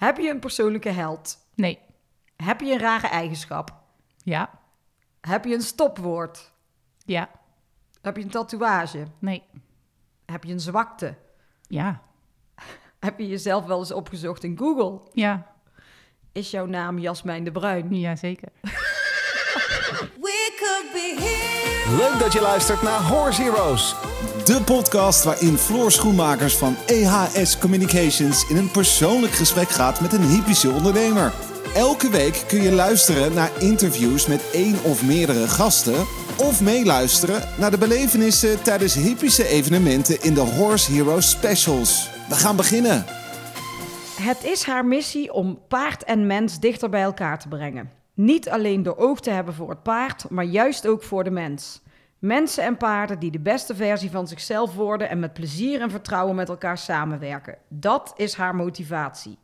Heb je een persoonlijke held? Nee. Heb je een rare eigenschap? Ja. Heb je een stopwoord? Ja. Heb je een tatoeage? Nee. Heb je een zwakte? Ja. Heb je jezelf wel eens opgezocht in Google? Ja. Is jouw naam Jasmijn de Bruin? Ja, zeker. We could be here. Leuk dat je luistert naar Horse Heroes. De podcast waarin Floor Schoenmakers van EHS Communications in een persoonlijk gesprek gaat met een hypische ondernemer. Elke week kun je luisteren naar interviews met één of meerdere gasten. Of meeluisteren naar de belevenissen tijdens hypische evenementen in de Horse Heroes Specials. We gaan beginnen. Het is haar missie om paard en mens dichter bij elkaar te brengen. Niet alleen door oog te hebben voor het paard, maar juist ook voor de mens. Mensen en paarden die de beste versie van zichzelf worden en met plezier en vertrouwen met elkaar samenwerken. Dat is haar motivatie.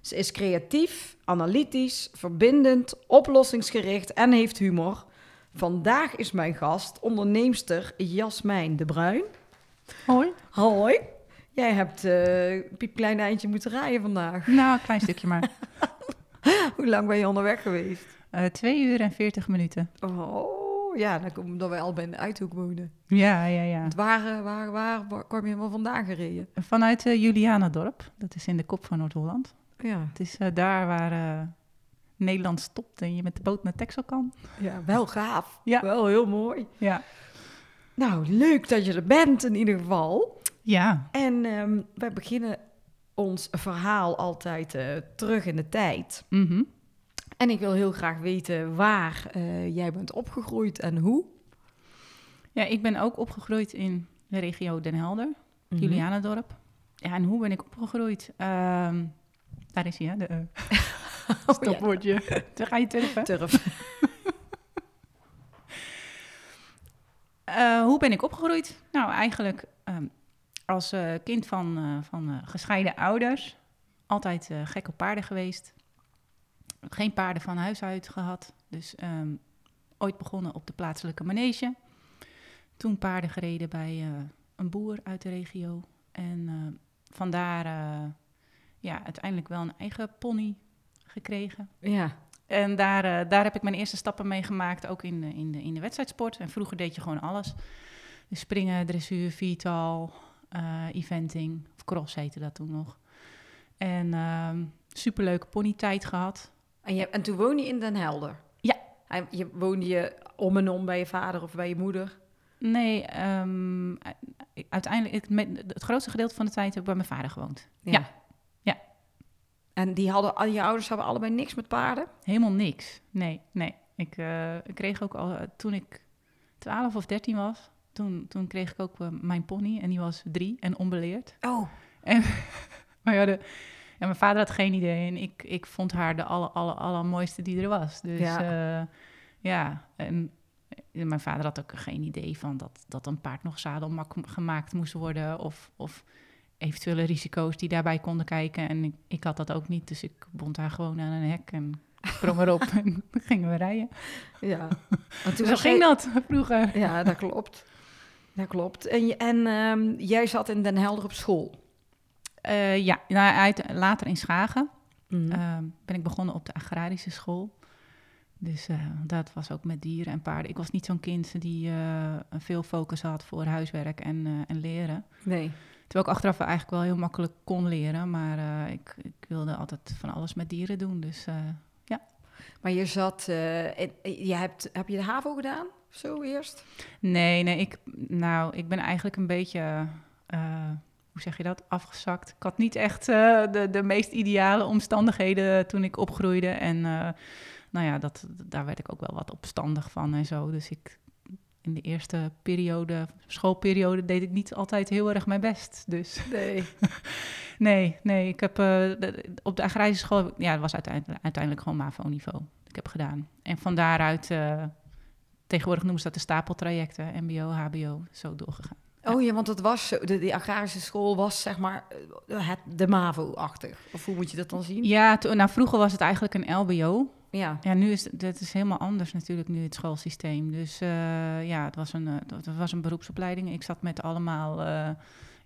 Ze is creatief, analytisch, verbindend, oplossingsgericht en heeft humor. Vandaag is mijn gast onderneemster Jasmijn de Bruin. Hoi. Hoi. Jij hebt eh, een piepklein eindje moeten rijden vandaag. Nou, een klein stukje maar. Hoe lang ben je onderweg geweest? Eh, twee uur en veertig minuten. Oh, ja, dan komen dat wij al bij de Uithoek wonen. Ja, ja, ja. Want Waar, eh, waar, waar, waar kwam je helemaal vandaan gereden? Vanuit uh, Julianadorp. Dat is in de kop van Noord-Holland. Ja, Het is eh, daar waar Nederland stopt en je met de boot naar Texel kan. ja wel gaaf. Ja. Wel heel mooi. Ja. Nou, leuk dat je er bent in ieder geval. Ja. En ehm wij beginnen ons verhaal altijd terug in de tijd. Mhm. En ik wil heel graag weten waar eh, jij bent opgegroeid en hoe. Ja, ik ben ook opgegroeid in de regio Den Helder, Mhm. Julianadorp. Ja, en hoe ben ik opgegroeid? Ehm, daar is hij, hè? De eh, Oh, ja. stopwoordje. Daar ga je turven. Turf. Eh, hoe ben ik opgegroeid? Nou, eigenlijk ehm, als kind van, van gescheiden ouders. Altijd gek op paarden geweest. Geen paarden van huis uit gehad. Dus ehm, ooit begonnen op de plaatselijke manege. Toen paarden gereden bij eh, een boer uit de regio. En eh, vandaar eh, ja, uiteindelijk wel een eigen pony gekregen. Ja. En daar, daar heb ik mijn eerste stappen mee gemaakt, ook in de, in, de, in de wedstrijdsport. En vroeger deed je gewoon alles. Dus springen, dressuur, viertal, eventing, of cross heette dat toen nog. En ehm superleuke ponytijd gehad. En, je, en toen woon je in Den Helder? Ja. En je woonde je om en om bij je vader of bij je moeder? Nee, ehm, uiteindelijk, ik, met- het grootste gedeelte van de tijd heb ik bij mijn vader gewoond. Ja. Ja. En die hadden, al je ouders hadden allebei niks met paarden? Helemaal niks. Nee, nee. Ik, eh, ik kreeg ook al, eh, toen ik 12 of 13 was, toen, toen kreeg ik ook eh, mijn pony en die was drie en onbeleerd. Oh. Maar ja, de, ja, mijn vader had geen idee en ik, ik vond haar de aller, aller, allermooiste die er was. Dus Ja. ja, ja en eh, mijn vader had ook geen idee van dat, dat een paard nog zadelmak gemaakt moest worden of, of eventuele risico's die daarbij konden kijken. En ik, ik had dat ook niet, dus ik bond haar gewoon aan een hek en sprong erop en gingen we rijden. Ja. En Zo was ging dat vroeger. Ja, dat klopt. Dat klopt. En, en ehm, jij zat in Den Helder op school? Eh, ja, nou, uit, later in Schagen. Mhm. Ehm, ben ik begonnen op de agrarische school. Dus eh, dat was ook met dieren en paarden. Ik was niet zo'n kind die eh, veel focus had voor huiswerk en, en leren. nee. Terwijl ik achteraf eigenlijk wel heel makkelijk kon leren. Maar ik, ik wilde altijd van alles met dieren doen. Dus eh, Maar je zat... je hebt, heb je de HAVO gedaan? Of zo eerst? nee, nee. Ik, nou, ik ben eigenlijk een beetje... hoe zeg je dat? Afgezakt. Ik had niet echt eh, de, de meest ideale omstandigheden toen ik opgroeide. En eh, nou ja, dat, daar werd ik ook wel wat opstandig van en zo. Dus ik, in de eerste periode, schoolperiode, deed ik niet altijd heel erg mijn best. Dus Nee. nee, nee. Ik heb eh, de- op de agrarische school, ja, dat was uiteindelijk, uiteindelijk gewoon MAVO-niveau. Ik heb gedaan. En van daaruit, tegenwoordig noemen ze dat de stapeltrajecten, MBO, HBO, zo doorgegaan. Oh ja, want het was zo, de, die agrarische school was zeg maar eh, het, de MAVO-achtig. Of hoe moet je dat dan zien? Ja, to- nou vroeger was het eigenlijk een LBO. Ja. Ja, nu is het, is helemaal anders natuurlijk nu het schoolsysteem. Dus eh, ja, het was, een, eh, het was een beroepsopleiding. Ik zat met allemaal eh,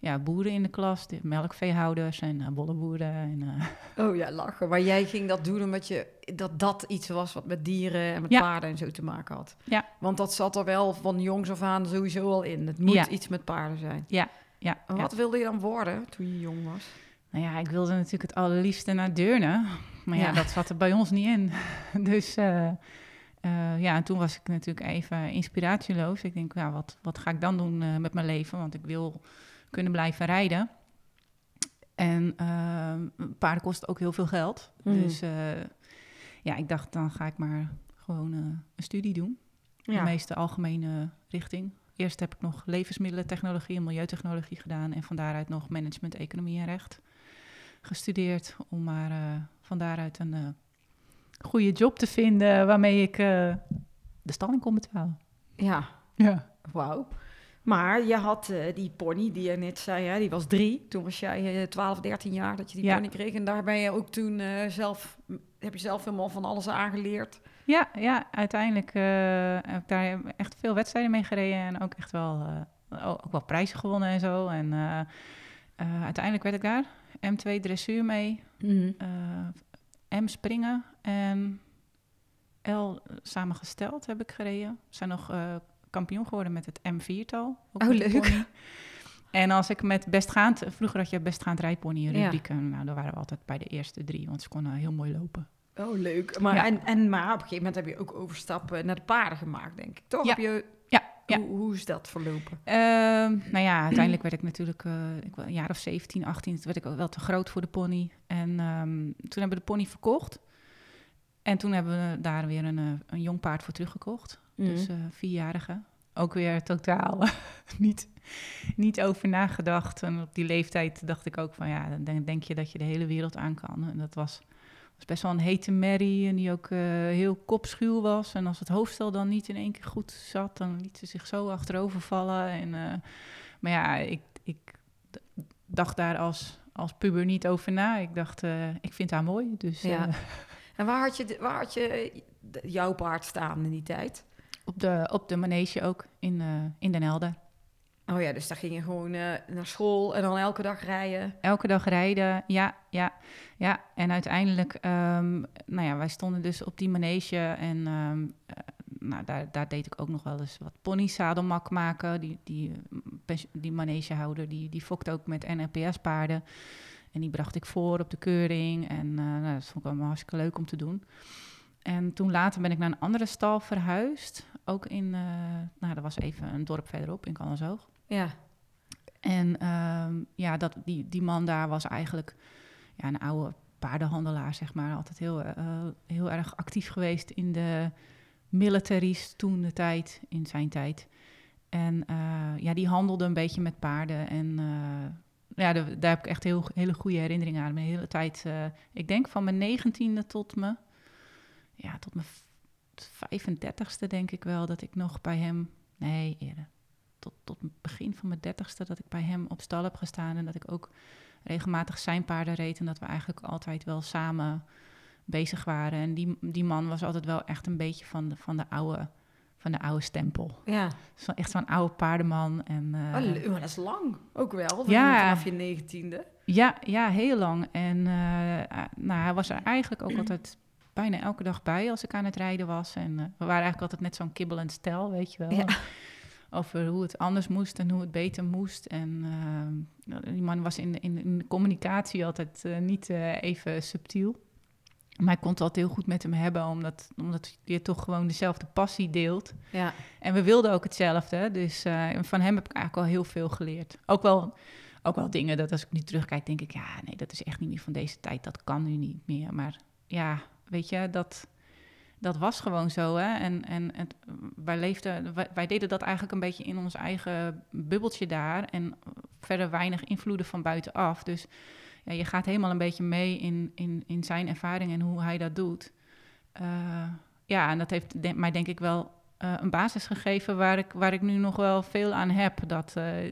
ja, boeren in de klas, de melkveehouders en uh, bolleboeren. En, uh, Oh ja, lachen. Maar jij ging dat doen omdat je dat dat iets was wat met dieren en met Ja. paarden en zo te maken had. Ja. Want dat zat er wel van jongs af aan sowieso al in. Het moet Ja. iets met paarden zijn. ja, En ja. wat wilde je dan worden toen je jong was? Nou ja, ik wilde natuurlijk het allerliefste naar Deurne. Maar ja, dat zat er bij ons niet in. Dus eh, eh, ja, en toen was ik natuurlijk even inspiratieloos. Ik denk, ja, wat, wat ga ik dan doen eh, met mijn leven? Want ik wil kunnen blijven rijden. En eh, paarden kosten ook heel veel geld. Mhm. Dus eh, ja, ik dacht, dan ga ik maar gewoon eh, een studie doen. De meeste algemene richting. Eerst heb ik nog levensmiddelentechnologie en milieutechnologie gedaan. En van daaruit nog management, economie en recht gestudeerd. Om maar eh, van daaruit een goede job te vinden waarmee ik de stalling kon betalen. Ja, Ja. wauw. Maar je had eh, die pony die je net zei, hè, die was drie. Toen was jij eh, 12, 13 jaar dat je die Ja. pony kreeg. En daar ben je ook toen eh, zelf, heb je zelf helemaal van alles aangeleerd. Ja, ja, uiteindelijk eh, heb ik daar echt veel wedstrijden mee gereden. En ook echt wel, ook wel prijzen gewonnen en zo. En uiteindelijk werd ik daar M2 dressuur mee. eh, M springen en L samengesteld heb ik gereden. We zijn nog kampioen geworden met het M4-tal. ook Oh, leuk. En als ik met bestgaand, vroeger had je bestgaand rijpony Ja. rubrieken. Nou, daar waren we altijd bij de eerste drie, want ze konden heel mooi lopen. Oh, leuk. Maar, Ja. en, en, maar op een gegeven moment heb je ook overstappen naar de paarden gemaakt, denk ik. Toch? Ja. Heb je, Ja, ja. Hoe, hoe is dat verlopen? Ehm, nou ja, uiteindelijk werd ik natuurlijk eh, ik, was een jaar of 17, 18, toen werd ik wel te groot voor de pony. En ehm, toen hebben we de pony verkocht. En toen hebben we daar weer een, eh, een jong paard voor teruggekocht. Dus eh vierjarige. Ook weer totaal niet, niet over nagedacht. En op die leeftijd dacht ik ook van ja, dan denk, denk je dat je de hele wereld aan kan. En dat was, was best wel een hete merrie en die ook eh, heel kopschuw was. En als het hoofdstel dan niet in één keer goed zat, dan liet ze zich zo achterover vallen. En, eh, maar ja, ik, ik dacht daar als, als puber niet over na. Ik dacht, ik vind haar mooi. Dus Ja. En waar had je, waar had je jouw paard staan in die tijd? Op, de, op de manege ook in, eh, in Den Helder. Oh ja, dus daar ging je gewoon eh, naar school en dan elke dag rijden. Elke dag rijden, ja, ja, ja. En uiteindelijk, ehm, nou ja, wij stonden dus op die manege en ehm, eh, nou, daar, daar deed ik ook nog wel eens wat ponyzadelmak maken. Die, die, die manegehouder, die, die fokte ook met NLPS-paarden. En die bracht ik voor op de keuring en nou, dat vond ik allemaal hartstikke leuk om te doen. En toen later ben ik naar een andere stal verhuisd. Ook in, eh, nou, dat was even een dorp verderop, in Callenzoog. Ja. En ehm, ja, dat, die, die man daar was eigenlijk ja, een oude paardenhandelaar, zeg maar. Altijd heel, eh, heel erg actief geweest in de militaries toen de tijd, in zijn tijd. En eh, ja, die handelde een beetje met paarden. En ja, daar, daar heb ik echt heel, hele goede herinneringen aan. Mijn hele tijd, ik denk van mijn negentiende tot me, ja, tot mijn 35ste denk ik wel, dat ik nog bij hem, nee, eerder tot, tot het begin van mijn dertigste dat ik bij hem op stal heb gestaan en dat ik ook regelmatig zijn paarden reed en dat we eigenlijk altijd wel samen bezig waren. En die, die man was altijd wel echt een beetje van de, van de, oude, van de oude stempel. Ja. Zo, echt zo'n oude paardenman. En, eh, Oh, maar dat is lang ook wel. Ja. Vanaf je negentiende. ja, ja, heel lang. En eh, eh, nou, hij was er eigenlijk ook altijd bijna elke dag bij als ik aan het rijden was. En eh, we waren eigenlijk altijd net zo'n kibbelend stel, weet je wel. Ja. Over hoe het anders moest en hoe het beter moest. En eh, die man was in, in, communicatie altijd eh, niet even subtiel. Maar ik kon het altijd heel goed met hem hebben, omdat, omdat je toch gewoon dezelfde passie deelt. Ja. En we wilden ook hetzelfde. Dus van hem heb ik eigenlijk al heel veel geleerd. Ook wel, ook wel dingen dat als ik nu terugkijk, denk ik, ja, nee, dat is echt niet meer van deze tijd. Dat kan nu niet meer. Maar ja, weet je, dat, dat was gewoon zo. Hè? En, en het, wij, leefden, wij, wij deden dat eigenlijk een beetje in ons eigen bubbeltje daar. En verder weinig invloeden van buitenaf. Dus ja, je gaat helemaal een beetje mee in, in, in zijn ervaring en hoe hij dat doet. Eh, ja, en dat heeft de- mij denk ik wel eh, een basis gegeven waar ik, waar ik nu nog wel veel aan heb. Dat eh,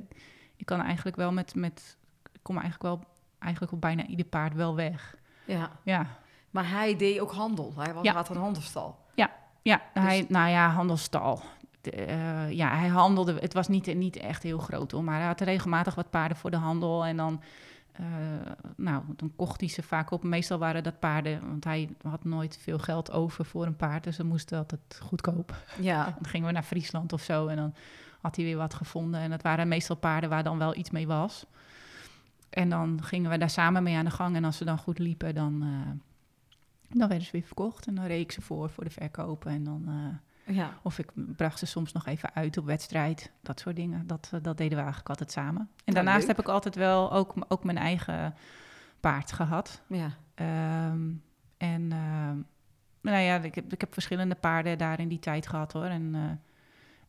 ik kan eigenlijk wel met, met ik kom eigenlijk wel eigenlijk op bijna ieder paard wel weg. ja. Ja, Maar hij deed ook handel. Hij was, Ja. had een handelstal. ja Dus- hij, nou ja, handelstal. de, eh, ja, hij handelde. Het was niet, niet echt heel groot hoor, maar hij had regelmatig wat paarden voor de handel. En dan, eh, nou, dan kocht hij ze vaak op. Meestal waren dat paarden, want hij had nooit veel geld over voor een paard. Dus ze moesten altijd goedkoop. Ja. Dan gingen we naar Friesland of zo en dan had hij weer wat gevonden. En dat waren meestal paarden waar dan wel iets mee was. En dan gingen we daar samen mee aan de gang. En als ze dan goed liepen, dan, eh, dan werden ze weer verkocht. En dan reed ik ze voor voor de verkopen. En dan, eh, Ja. of ik bracht ze soms nog even uit op wedstrijd. Dat soort dingen. Dat, eh, dat deden we eigenlijk altijd samen. En daarnaast leuk. heb ik altijd wel ook, ook mijn eigen paard gehad. Ja. Ehm, en ehm, nou ja, ik heb, ik heb verschillende paarden daar in die tijd gehad hoor. En eh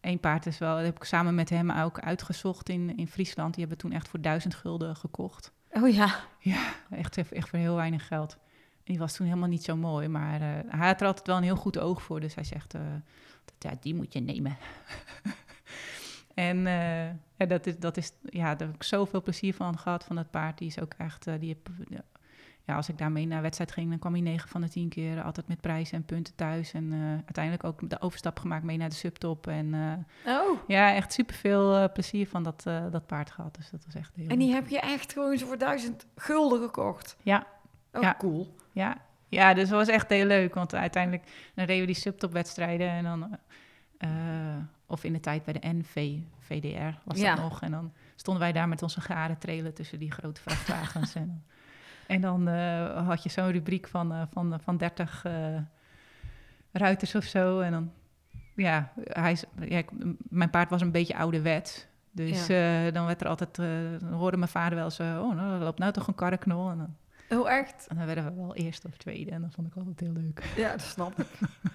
één paard is wel, dat heb ik samen met hem ook uitgezocht in, in Friesland. Die hebben we toen echt voor duizend gulden gekocht. Oh ja. Ja, echt, echt voor heel weinig geld. Die was toen helemaal niet zo mooi, maar eh, hij had er altijd wel een heel goed oog voor. Dus hij zegt, eh, dat, ja, die moet je nemen. en eh, ja, dat is, dat is, ja, daar heb ik zoveel plezier van gehad van dat paard. Die is ook echt, die heb, ja, als ik daarmee naar wedstrijd ging, dan kwam hij 9 van de 10 keer altijd met prijzen en punten thuis. En uiteindelijk ook de overstap gemaakt mee naar de subtop. En Oh. ja, echt superveel plezier van dat, dat paard gehad. Dus dat was echt heel En die heb je echt gewoon zo voor duizend gulden gekocht. Ja, Oh, Ja. cool. Ja, ja, dus dat was echt heel leuk. Want uiteindelijk dan reden we die subtopwedstrijden en dan... eh, of in de tijd bij de NV, VDR was Ja. dat nog. En dan stonden wij daar met onze garen trailen tussen die grote vrachtwagens. en, en dan eh, had je zo'n rubriek van, eh, van, van 30 eh, ruiters of zo. En dan, ja, hij, ja, mijn paard was een beetje ouderwets. Dus eh, dan werd er altijd, eh, dan hoorde mijn vader wel zo, oh, nou, loopt nou toch een karreknol. En dan Oh, echt? en dan werden we wel eerste of tweede en dat vond ik altijd heel leuk. Ja, dat snap ik.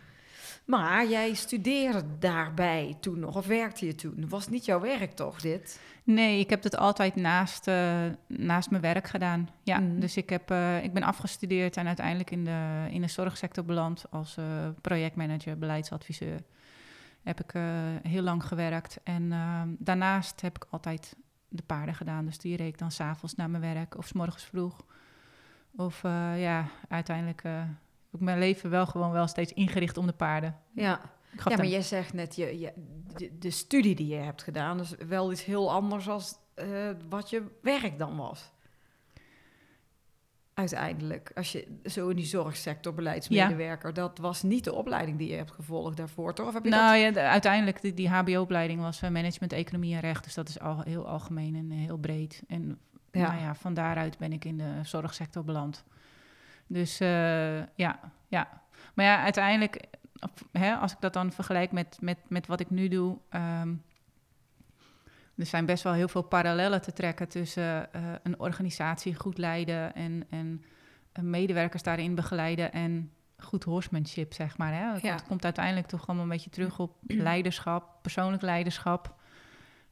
maar jij studeerde daarbij toen nog, of werkte je toen? Was niet jouw werk toch, dit? Nee, ik heb het altijd naast, eh, naast mijn werk gedaan. Ja, Mhm. dus ik, heb, eh, ik ben afgestudeerd en uiteindelijk in de, in de zorgsector beland als eh, projectmanager, beleidsadviseur. Heb ik heel lang gewerkt. En ehm, daarnaast heb ik altijd de paarden gedaan. Dus die reed ik dan s'avonds naar mijn werk of s morgens vroeg. Of eh, ja, uiteindelijk eh, heb ik mijn leven wel gewoon wel steeds ingericht om de paarden. Ja, ja maar jij zegt net, je, je, de, de studie die je hebt gedaan is wel iets heel anders dan wat je werk dan was. Uiteindelijk, als je zo in die zorgsector beleidsmedewerker, dat was niet de opleiding die je hebt gevolgd daarvoor, toch? Of heb je Nou dat... ja, de- uiteindelijk, die, die HBO-opleiding was eh, management, economie en recht. Dus dat is al heel algemeen en heel breed. En Ja. nou ja, van daaruit ben ik in de zorgsector beland. Dus eh, ja, ja. Maar ja, uiteindelijk, hè, als ik dat dan vergelijk met, met, met wat ik nu doe... ehm, er zijn best wel heel veel parallellen te trekken tussen eh, een organisatie goed leiden en, en eh, medewerkers daarin begeleiden en goed horsemanship, zeg maar. Hè? Het Ja. komt uiteindelijk toch allemaal een beetje terug op leiderschap, persoonlijk leiderschap,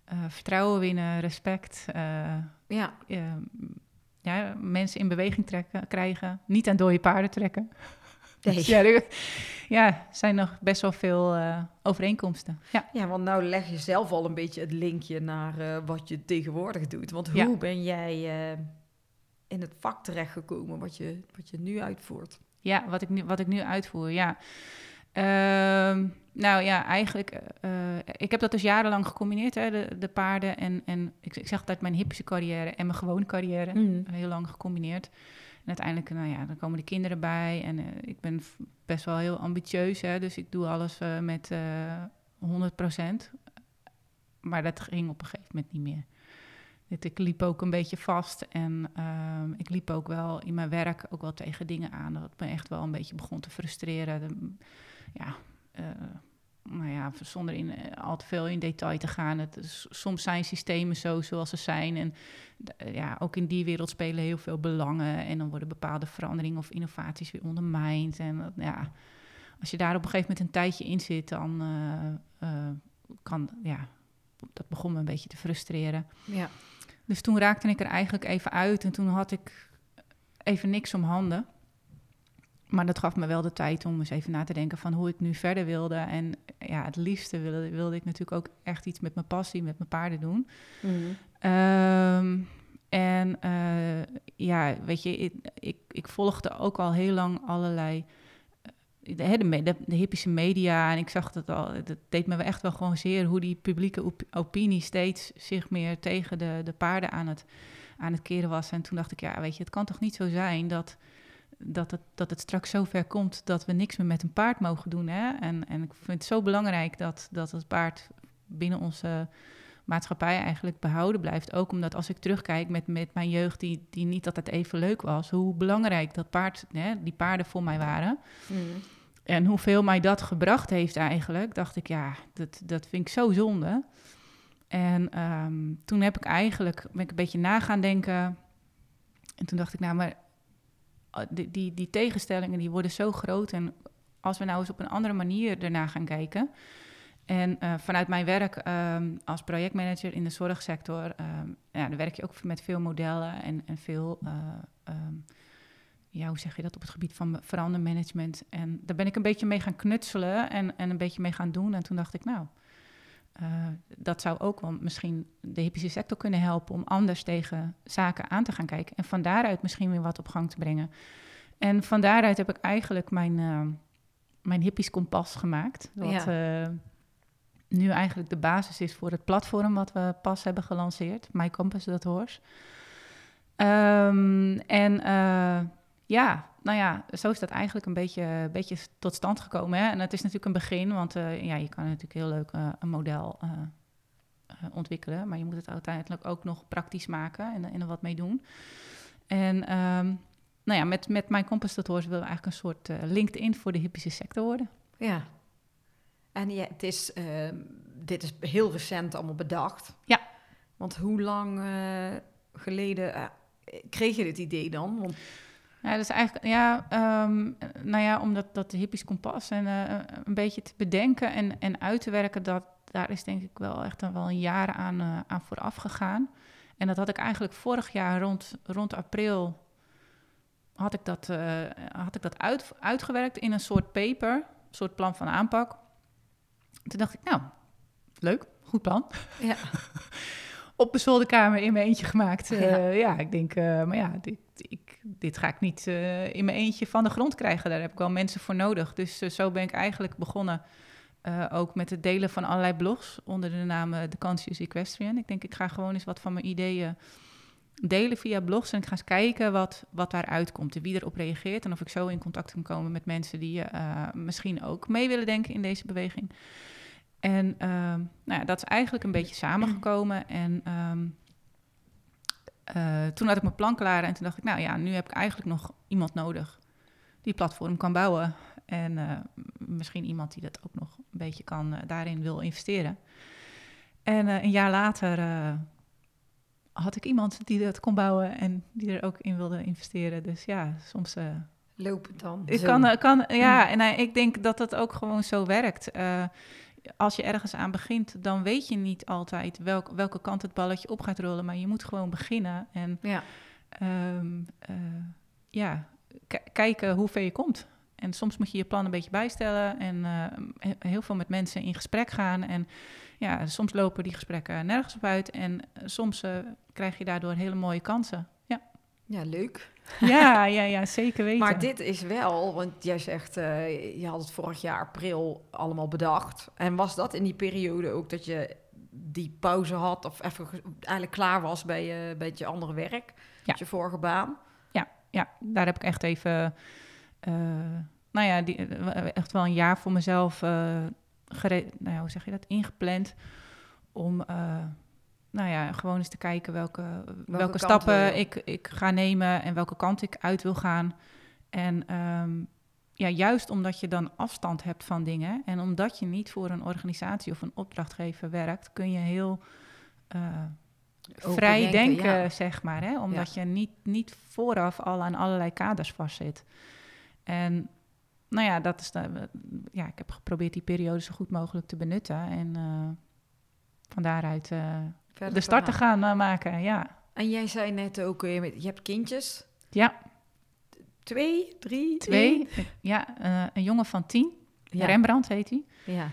eh, vertrouwen winnen, respect, eh, Ja, eh, ja, mensen in beweging trekken, krijgen, niet aan dode paarden trekken. nee. Ja, er ja, zijn nog best wel veel overeenkomsten. Ja. Ja, want nou leg je zelf al een beetje het linkje naar wat je tegenwoordig doet. Want hoe Ja. ben jij in het vak terechtgekomen wat je, wat je nu uitvoert? Ja, wat ik nu, wat ik nu uitvoer, ja. Ehm, nou ja, eigenlijk, eh, ik heb dat dus jarenlang gecombineerd, hè, de, de paarden en, en ik, ik zeg altijd mijn hippische carrière en mijn gewone carrière. Mm. Heel lang gecombineerd. En uiteindelijk, nou ja, dan komen de kinderen bij en eh, ik ben best wel heel ambitieus, hè, dus ik doe alles met eh 100%. Maar dat ging op een gegeven moment niet meer. Dit, ik liep ook een beetje vast en ehm, ik liep ook wel in mijn werk ook wel tegen dingen aan. Dat me echt wel een beetje begon te frustreren. De- ja, eh, nou ja, zonder in, eh, al te veel in detail te gaan. Het, soms zijn systemen zo zoals ze zijn. En eh, ja, ook in die wereld spelen heel veel belangen. En dan worden bepaalde veranderingen of innovaties weer ondermijnd. En ja, als je daar op een gegeven moment een tijdje in zit, dan kan, ja, dat begon me een beetje te frustreren. Ja. Dus toen raakte ik er eigenlijk even uit en toen had ik even niks om handen. Maar dat gaf me wel de tijd om eens even na te denken van hoe ik nu verder wilde. En ja, het liefste wilde, wilde ik natuurlijk ook echt iets met mijn passie, met mijn paarden doen. Mm. Ehm, en eh, ja, weet je, ik, ik, ik volgde ook al heel lang allerlei eh, de, de, de, de hippische media. En ik zag dat al. Dat deed me echt wel gewoon zeer hoe die publieke op- opinie steeds zich meer tegen de, de paarden aan het, aan het keren was. En toen dacht ik, ja, weet je, het kan toch niet zo zijn dat, dat, het, dat het straks zo ver komt dat we niks meer met een paard mogen doen. Hè? En, en ik vind het zo belangrijk dat, dat het paard binnen onze maatschappij eigenlijk behouden blijft. Ook omdat als ik terugkijk met, met mijn jeugd, die, die niet altijd even leuk was, hoe belangrijk dat paard, hè, die paarden voor mij waren. En hoeveel mij dat gebracht heeft eigenlijk, dacht ik, ja, dat, dat vind ik zo zonde. En ehm, toen heb ik eigenlijk ben ik een beetje na gaan denken. En toen dacht ik, nou, maar die, die, die tegenstellingen die worden zo groot. En als we nou eens op een andere manier ernaar gaan kijken. En eh, vanuit mijn werk ehm, als projectmanager in de zorgsector, ehm, ja, werk je ook met veel modellen en, en veel, eh, ehm, ja, hoe zeg je dat, op het gebied van verandermanagement. En daar ben ik een beetje mee gaan knutselen en, en een beetje mee gaan doen. En toen dacht ik, nou, eh, dat zou ook wel misschien de hippische sector kunnen helpen om anders tegen zaken aan te gaan kijken. En van daaruit misschien weer wat op gang te brengen. En van daaruit heb ik eigenlijk mijn, eh, mijn hippies kompas gemaakt. Wat eh, nu eigenlijk de basis is voor het platform wat we pas hebben gelanceerd. My Compass.horse. Ehm en ja, nou ja, zo is dat eigenlijk een beetje, beetje tot stand gekomen. Hè? En het is natuurlijk een begin, want eh, ja, je kan natuurlijk heel leuk eh, een model eh, ontwikkelen. Maar je moet het uiteindelijk ook nog praktisch maken en, en er wat mee doen. En ehm, nou ja, met, met mijn Compass.horse willen we eigenlijk een soort LinkedIn voor de hippische sector worden. Ja. En ja, het is, ehm, dit is heel recent allemaal bedacht. Ja. Want hoe lang geleden kreeg je dit idee dan? Want, Ja, dat is eigenlijk, ja, ehm, nou ja, om dat, dat hippies kompas en eh, een beetje te bedenken en, en uit te werken, dat, daar is denk ik wel echt een, wel een jaar aan, eh, aan vooraf gegaan. En dat had ik eigenlijk vorig jaar rond, rond april, had ik dat, eh, had ik dat uit, uitgewerkt in een soort paper, een soort plan van aanpak. Toen dacht ik, nou, leuk, goed plan ja. op de zolderkamer in mijn eentje gemaakt. Eh, Ja. ja. ik denk, eh, maar ja, dit, ik, dit ga ik niet eh, in mijn eentje van de grond krijgen. Daar heb ik wel mensen voor nodig. Dus zo ben ik eigenlijk begonnen. ook met het delen van allerlei blogs onder de naam The Conscious Equestrian. Ik denk, ik ga gewoon eens wat van mijn ideeën delen via blogs. En ik ga eens kijken wat, wat daaruit komt en wie erop reageert. En of ik zo in contact kan komen met mensen die misschien ook mee willen denken in deze beweging. En ehm, nou ja, dat is eigenlijk een beetje samengekomen. En ehm, eh, toen had ik mijn plan klaar en toen dacht ik, nou ja, nu heb ik eigenlijk nog iemand nodig die platform kan bouwen. En eh, misschien iemand die dat ook nog een beetje kan, eh, daarin wil investeren. En een jaar later had ik iemand die dat kon bouwen en die er ook in wilde investeren. Dus ja, soms Lopend dan. ik kan, kan, ja, en eh, ik denk dat dat ook gewoon zo werkt. Eh, als je ergens aan begint, dan weet je niet altijd welk, welke kant het balletje op gaat rollen. Maar je moet gewoon beginnen en Ja. ehm, eh, ja, kijken hoe ver je komt. En soms moet je je plan een beetje bijstellen en eh, he- heel veel met mensen in gesprek gaan. En ja, soms lopen die gesprekken nergens op uit. En eh, soms krijg je daardoor hele mooie kansen. Ja, ja, leuk. ja, ja, ja zeker weten. Maar dit is wel, want jij zegt, eh, je had het vorig jaar april allemaal bedacht. En was dat in die periode ook dat je die pauze had of even ge- eigenlijk klaar was bij je, bij je andere werk? Met je vorige baan? ja, daar heb ik echt even, eh, nou ja, die, eh, echt wel een jaar voor mezelf, eh, gere- nou ja, hoe zeg je dat, ingepland. Om, eh, nou ja, gewoon eens te kijken welke, welke, stappen ik, ik ga nemen en welke kant ik uit wil gaan. En ehm, ja, juist omdat je dan afstand hebt van dingen en omdat je niet voor een organisatie of een opdrachtgever werkt, kun je heel eh, vrij denken, denken, ja. zeg maar. Hè? Omdat je niet, niet vooraf al aan allerlei kaders vastzit. En nou ja, dat is de, ja, ik heb geprobeerd die periode zo goed mogelijk te benutten. En eh, van daaruit eh, Verder de start te gaan. eh, maken. Ja, En jij zei net ook, eh, je hebt kindjes. ja Twee, drie, twee. één? Ja, eh, een jongen van tien. Ja. Rembrandt heet hij. Ja.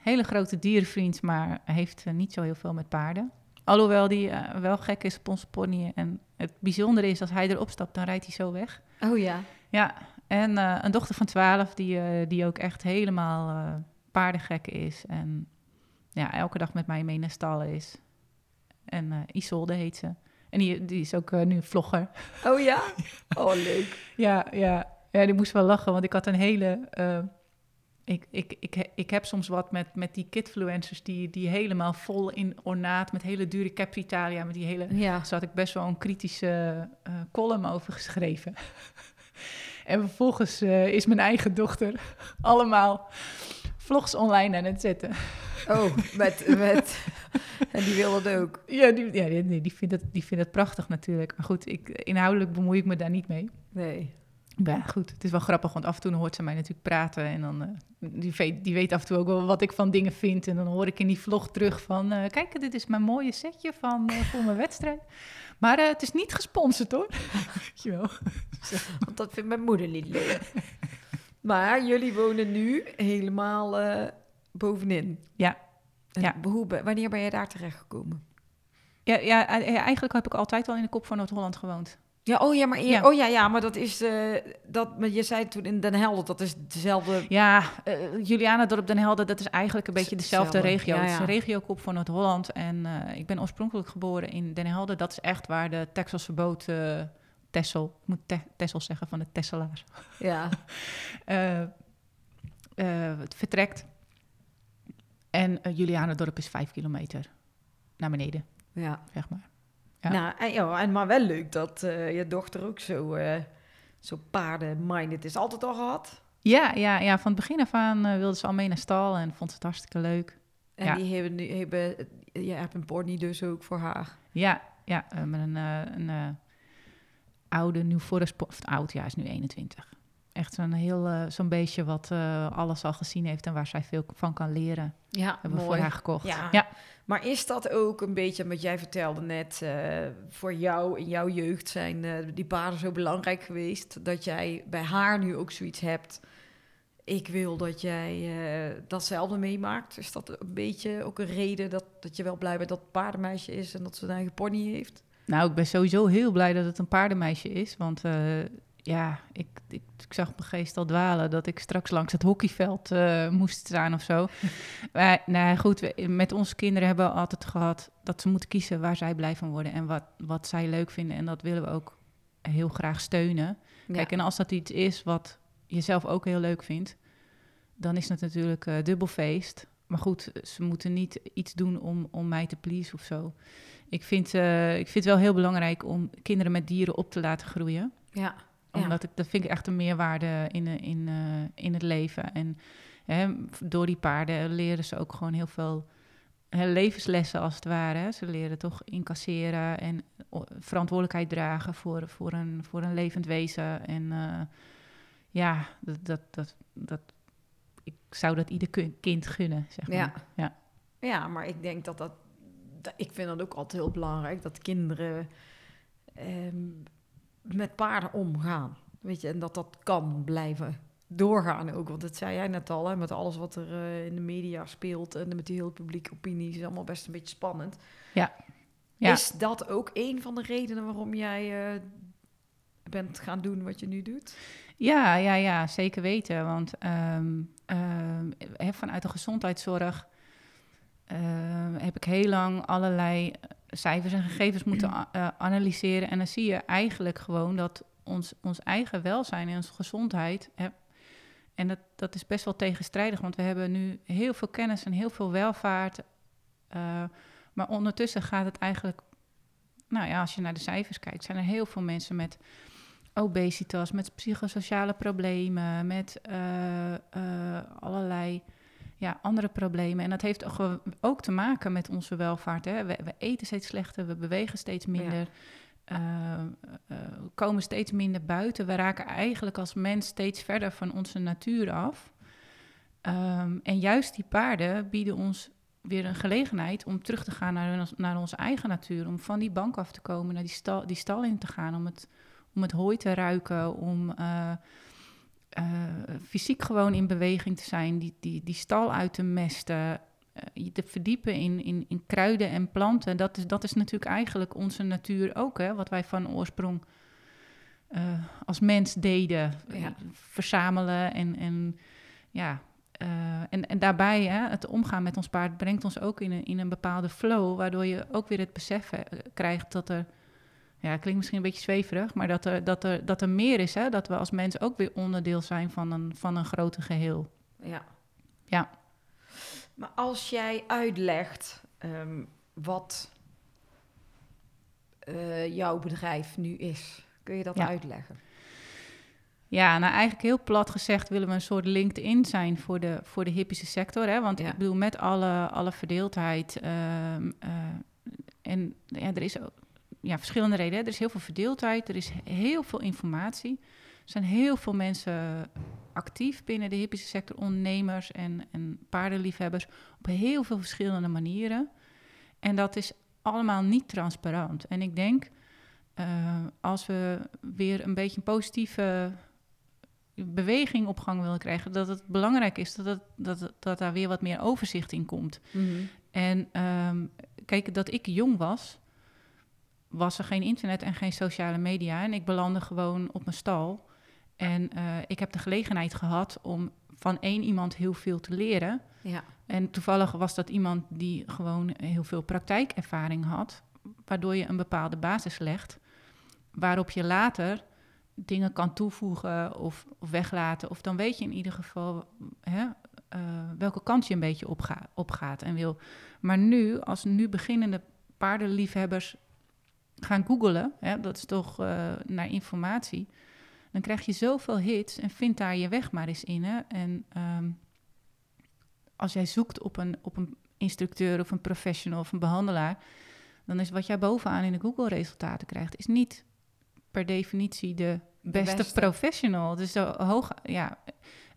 Hele grote dierenvriend, maar heeft niet zo heel veel met paarden. Alhoewel die wel gek is op onze pony. En het bijzondere is, als hij erop stapt, dan rijdt hij zo weg. Oh ja. Ja, En een dochter van 12 die, die ook echt helemaal paardengek is. En ja, elke dag met mij mee naar stallen is. En eh, Isolde heet ze. En die, die is ook eh, nu een vlogger. Oh ja? Oh, leuk. Ja, ja, ja, die moest wel lachen, want ik had een hele... eh, ik, ik, ik, ik heb soms wat met, met die kidfluencers die, die helemaal vol in ornaat... met hele dure Capitalia, met die hele... Ja. Had ik best wel een kritische column over geschreven. en vervolgens is mijn eigen dochter allemaal vlogs online aan het zetten. Oh, met, met... En die wil dat ook. Ja, die, ja, die, die, vindt het, die vindt het prachtig natuurlijk. Maar goed, ik, inhoudelijk bemoei ik me daar niet mee. Nee. Ja, goed. Het is wel grappig, want af en toe hoort ze mij natuurlijk praten. En dan, eh, die, weet, die weet af en toe ook wel wat ik van dingen vind. En dan hoor ik in die vlog terug van... eh, kijk, dit is mijn mooie setje van, eh, voor mijn wedstrijd. Maar het is niet gesponsord, hoor. Wel. Want dat vindt mijn moeder niet leuk. Maar jullie wonen nu helemaal bovenin. Ja. Ja. Hoe, wanneer ben je daar terechtgekomen? Ja, ja, eh, eigenlijk heb ik altijd wel in de kop van Noord-Holland gewoond. Ja, oh ja, maar, eer- Ja. Oh, ja, ja, maar dat is... eh, dat, maar je zei toen in Den Helder, dat is dezelfde... Ja, uh, Juliana Dorp Den Helder, dat is eigenlijk een beetje dezelfde regio. ja, Het is ja. een regiokop voor Noord-Holland. En eh, ik ben oorspronkelijk geboren in Den Helder. Dat is echt waar de Texelse boot eh Tessel, ik moet te Tessel zeggen van de Tesselaars, Ja, eh, eh, het vertrekt. En uh, Julianendorp is vijf kilometer naar beneden, ja. zeg maar. Ja. Nou, en, ja, en maar wel leuk dat eh, je dochter ook zo, eh zo paarden-minded is. Altijd al gehad. Ja, ja, ja, van het begin af aan uh, wilde ze al mee naar stal en vond ze het hartstikke leuk. En Ja. die hebben nu... Hebben, je hebt een pony dus ook voor haar. Ja, ja met een, een oude New Forest, of oud, ja, is nu 21. Echt zo'n heel, uh, zo'n beestje wat uh, alles al gezien heeft en waar zij veel van kan leren. Ja, Hebben we voor haar gekocht. Ja. ja. Maar is dat ook een beetje, wat jij vertelde net, uh, voor jou in jouw jeugd zijn die paarden zo belangrijk geweest, dat jij bij haar nu ook zoiets hebt, ik wil dat jij datzelfde meemaakt? Is dat een beetje ook een reden dat, dat je wel blij bent dat het paardenmeisje is en dat ze een eigen pony heeft? Nou, ik ben sowieso heel blij dat het een paardenmeisje is, want uh, ja, ik, ik, ik, zag mijn geest al dwalen dat ik straks langs het hockeyveld uh, moest staan of zo. maar nou goed, we, met onze kinderen hebben we altijd gehad dat ze moeten kiezen waar zij blij van worden en wat, wat zij leuk vinden. En dat willen we ook heel graag steunen. Ja. Kijk, en als dat iets is wat je zelf ook heel leuk vindt, dan is het natuurlijk uh, dubbel feest. Maar goed, ze moeten niet iets doen om, om mij te pleasen of zo. Ik vind, uh, ik vind het wel heel belangrijk om kinderen met dieren op te laten groeien. Ja omdat ik, dat vind ik echt een meerwaarde in, in, uh, in het leven. En hè, door die paarden leren ze ook gewoon heel veel levenslessen als het ware. Hè. Ze leren toch incasseren en verantwoordelijkheid dragen voor, voor, een, voor een levend wezen. En uh, ja, dat, dat, dat, dat, ik zou dat ieder kind gunnen, zeg maar. Ja. ja. ja, maar ik denk dat dat... dat ik vind dat ook altijd heel belangrijk, dat kinderen... Um, met paarden omgaan. Weet je, en dat dat kan blijven doorgaan ook. Want dat zei jij net al, hè, met alles wat er uh, in de media speelt en met die hele publieke opinie is allemaal best een beetje spannend. Ja. ja. Is dat ook een van de redenen waarom jij uh, bent gaan doen wat je nu doet? Ja, ja, ja zeker weten. Want um, vanuit de gezondheidszorg heb ik heel lang allerlei cijfers en gegevens moeten uh, analyseren. En dan zie je eigenlijk gewoon dat ons, ons eigen welzijn en onze gezondheid. Hè, en dat, dat is best wel tegenstrijdig, want we hebben nu heel veel kennis en heel veel welvaart. Uh, maar ondertussen gaat het eigenlijk. Nou ja, als je naar de cijfers kijkt, zijn er heel veel mensen met obesitas, met psychosociale problemen, met uh, allerlei ja, andere problemen. En dat heeft ook te maken met onze welvaart. Hè. We, we, eten steeds slechter, we bewegen steeds minder. Ja. Uh, uh, komen steeds minder buiten. We raken eigenlijk als mens steeds verder van onze natuur af. Um, en juist die paarden bieden ons weer een gelegenheid om terug te gaan naar, naar onze eigen natuur. Om van die bank af te komen, naar die stal, die stal in te gaan. Om het, om het hooi te ruiken, om... Uh, fysiek gewoon in beweging te zijn, die, die, die stal uit te mesten, uh, je te verdiepen in, in, in kruiden en planten. Dat is, dat is natuurlijk eigenlijk onze natuur ook, hè, wat wij van oorsprong eh, als mens deden. Ja. Verzamelen en, en ja. eh, en, en daarbij, hè, het omgaan met ons paard brengt ons ook in een, in een bepaalde flow, waardoor je ook weer het besef eh, krijgt dat er, ja, klinkt misschien een beetje zweverig, maar dat er, dat er, dat er meer is, hè, dat we als mens ook weer onderdeel zijn van een, van een groter geheel. Ja. Ja. Maar als jij uitlegt ehm, wat eh, jouw bedrijf nu is, kun je dat Ja. uitleggen? Ja, nou eigenlijk heel plat gezegd willen we een soort LinkedIn zijn voor de, voor de hippische sector. Hè? Want Ja. ik bedoel, met alle, alle verdeeldheid. ehm, eh, en ja, er is ook, ja, verschillende redenen. Er is heel veel verdeeldheid, er is heel veel informatie. Er zijn heel veel mensen actief binnen de hippische sector, ondernemers en, en paardenliefhebbers, op heel veel verschillende manieren. En dat is allemaal niet transparant. En ik denk, eh, als we weer een beetje een positieve beweging op gang willen krijgen, dat het belangrijk is dat, het, dat, dat daar weer wat meer overzicht in komt. En ehm, kijk, dat ik jong was, was er geen internet en geen sociale media. En ik belandde gewoon op mijn stal. En eh, ik heb de gelegenheid gehad om van één iemand heel veel te leren. Ja. En toevallig was dat iemand die gewoon heel veel praktijkervaring had, waardoor je een bepaalde basis legt, waarop je later dingen kan toevoegen of, of weglaten. Of dan weet je in ieder geval hè, eh, welke kant je een beetje opgaat en wil. Maar nu, als nu beginnende paardenliefhebbers gaan googelen, hè, dat is toch eh, naar informatie, dan krijg je zoveel hits en vind daar je weg maar eens in. Hè? En ehm, als jij zoekt op een, op een instructeur of een professional of een behandelaar, dan is wat jij bovenaan in de Google-resultaten krijgt, is niet per definitie de beste, beste. professional. Dus zo hoog, ja,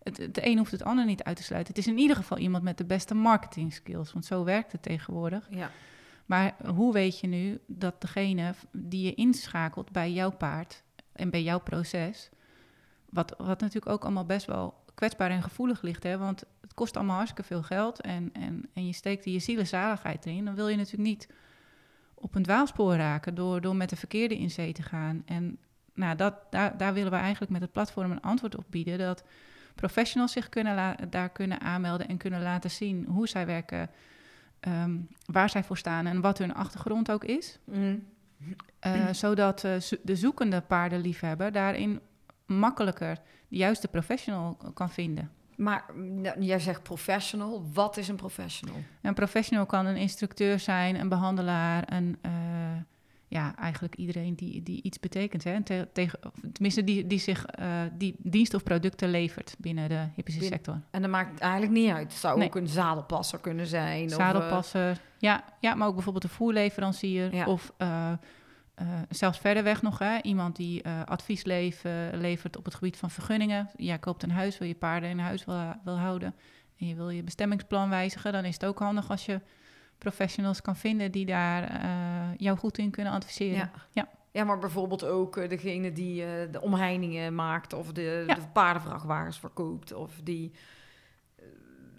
het, het een hoeft het ander niet uit te sluiten. Het is in ieder geval iemand met de beste marketing skills, want zo werkt het tegenwoordig. Ja. Maar hoe weet je nu dat degene die je inschakelt bij jouw paard en bij jouw proces, wat, wat natuurlijk ook allemaal best wel kwetsbaar en gevoelig ligt, hè? want het kost allemaal hartstikke veel geld en, en, en je steekt je zielenzaligheid in, dan wil je natuurlijk niet op een dwaalspoor raken door, door met de verkeerde in zee te gaan. En nou, dat, daar, daar willen we eigenlijk met het platform een antwoord op bieden, dat professionals zich kunnen daar kunnen aanmelden en kunnen laten zien hoe zij werken, ehm, waar zij voor staan en wat hun achtergrond ook is. Eh, zodat eh, zo- de zoekende paardenliefhebber daarin makkelijker de juiste professional kan vinden. Maar nou, jij zegt professional. Wat is een professional? Een professional kan een instructeur zijn, een behandelaar, een, eh, ja, eigenlijk iedereen die, die iets betekent. Hè? Te- tegen, tenminste, die, die zich eh, die diensten of producten levert binnen de hippische sector. En dat maakt eigenlijk niet uit. Het zou Nee. ook een zadelpasser kunnen zijn. of, eh, Zadelpasser, ja, ja, maar ook bijvoorbeeld een voerleverancier. Ja. Of eh, zelfs verder weg nog, hè, iemand die advies levert op het gebied van vergunningen. Jij koopt een huis, wil je paarden in huis wil, wil houden en je wil je bestemmingsplan wijzigen, dan is het ook handig als je professionals kan vinden die daar eh, jou goed in kunnen adviseren. Ja. Ja. Ja, maar bijvoorbeeld ook eh, degene die eh, de omheiningen maakt of de, Ja. de paardenvrachtwagens verkoopt of die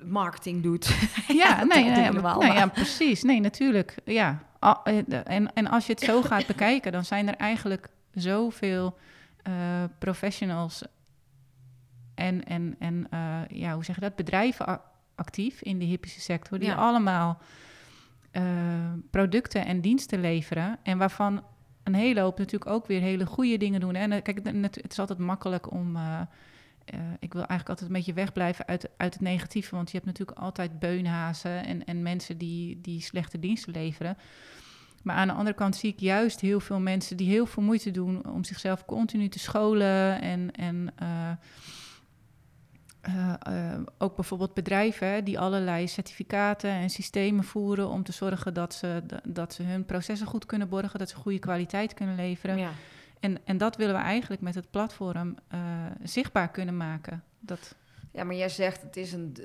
marketing doet. Ja, nee, nee, nee, ja, precies. Nee, natuurlijk. Ja. En, en als je het zo gaat bekijken, dan zijn er eigenlijk zoveel eh, professionals en, en, en eh, ja, hoe zeg je dat, bedrijven actief in de hippische sector, die Ja. allemaal eh, producten en diensten leveren en waarvan een hele hoop natuurlijk ook weer hele goede dingen doen. En eh, kijk, het, is altijd makkelijk om. eh, ik wil eigenlijk altijd een beetje wegblijven uit, uit het negatieve. Want je hebt natuurlijk altijd beunhazen en, en mensen die, die slechte diensten leveren. Maar aan de andere kant zie ik juist heel veel mensen die heel veel moeite doen om zichzelf continu te scholen. En, en eh, eh, ook bijvoorbeeld bedrijven die allerlei certificaten en systemen voeren om te zorgen dat ze, dat ze hun processen goed kunnen borgen, dat ze goede kwaliteit kunnen leveren. Ja. En, en dat willen we eigenlijk met het platform eh, zichtbaar kunnen maken. Dat, ja, maar jij zegt het is een,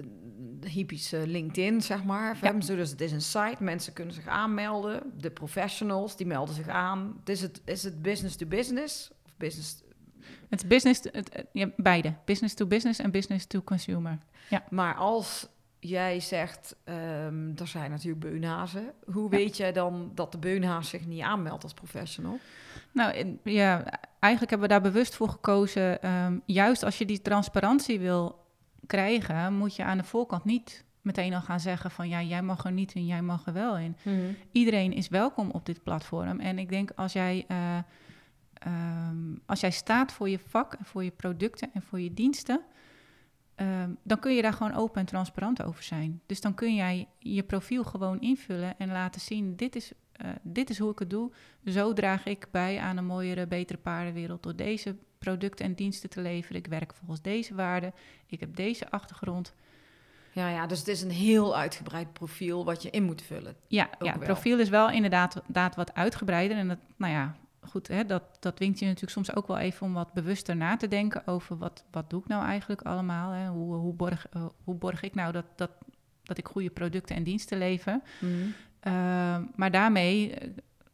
hippische LinkedIn, zeg maar. Zo, Dus het is een site, mensen kunnen zich aanmelden. De professionals, die melden zich aan. Het is, het, is het business to business? Of business... het is business, het, het- ja, beide. Business to business en business to consumer. Maar als jij zegt, ehm, er zijn natuurlijk beunhazen. Hoe weet jij dan dat de beunhaas zich niet aanmeldt als professional? Nou, in- ja, eigenlijk hebben we daar bewust voor gekozen. ehm, juist als je die transparantie wil krijgen, moet je aan de voorkant niet meteen al gaan zeggen van ja, jij mag er niet en jij mag er wel in. Iedereen is welkom op dit platform. En ik denk als jij, eh, ehm, als jij staat voor je vak, en voor je producten en voor je diensten, ehm, dan kun je daar gewoon open en transparant over zijn. Dus dan kun jij je profiel gewoon invullen en laten zien: dit is, eh, dit is hoe ik het doe. Zo draag ik bij aan een mooiere, betere paardenwereld door deze producten en diensten te leveren. Ik werk volgens deze waarden. Ik heb deze achtergrond. Ja, ja, dus het is een heel uitgebreid profiel wat je in moet vullen. Ja, ja het profiel is wel inderdaad, inderdaad wat uitgebreider. En dat, nou ja, goed, hè, dat, dat dwingt je natuurlijk soms ook wel even om wat bewuster na te denken over wat, wat doe ik nou eigenlijk allemaal? Hè? Hoe, hoe, borg, eh, hoe borg ik nou dat, dat, dat ik goede producten en diensten lever? Ehm, maar daarmee eh,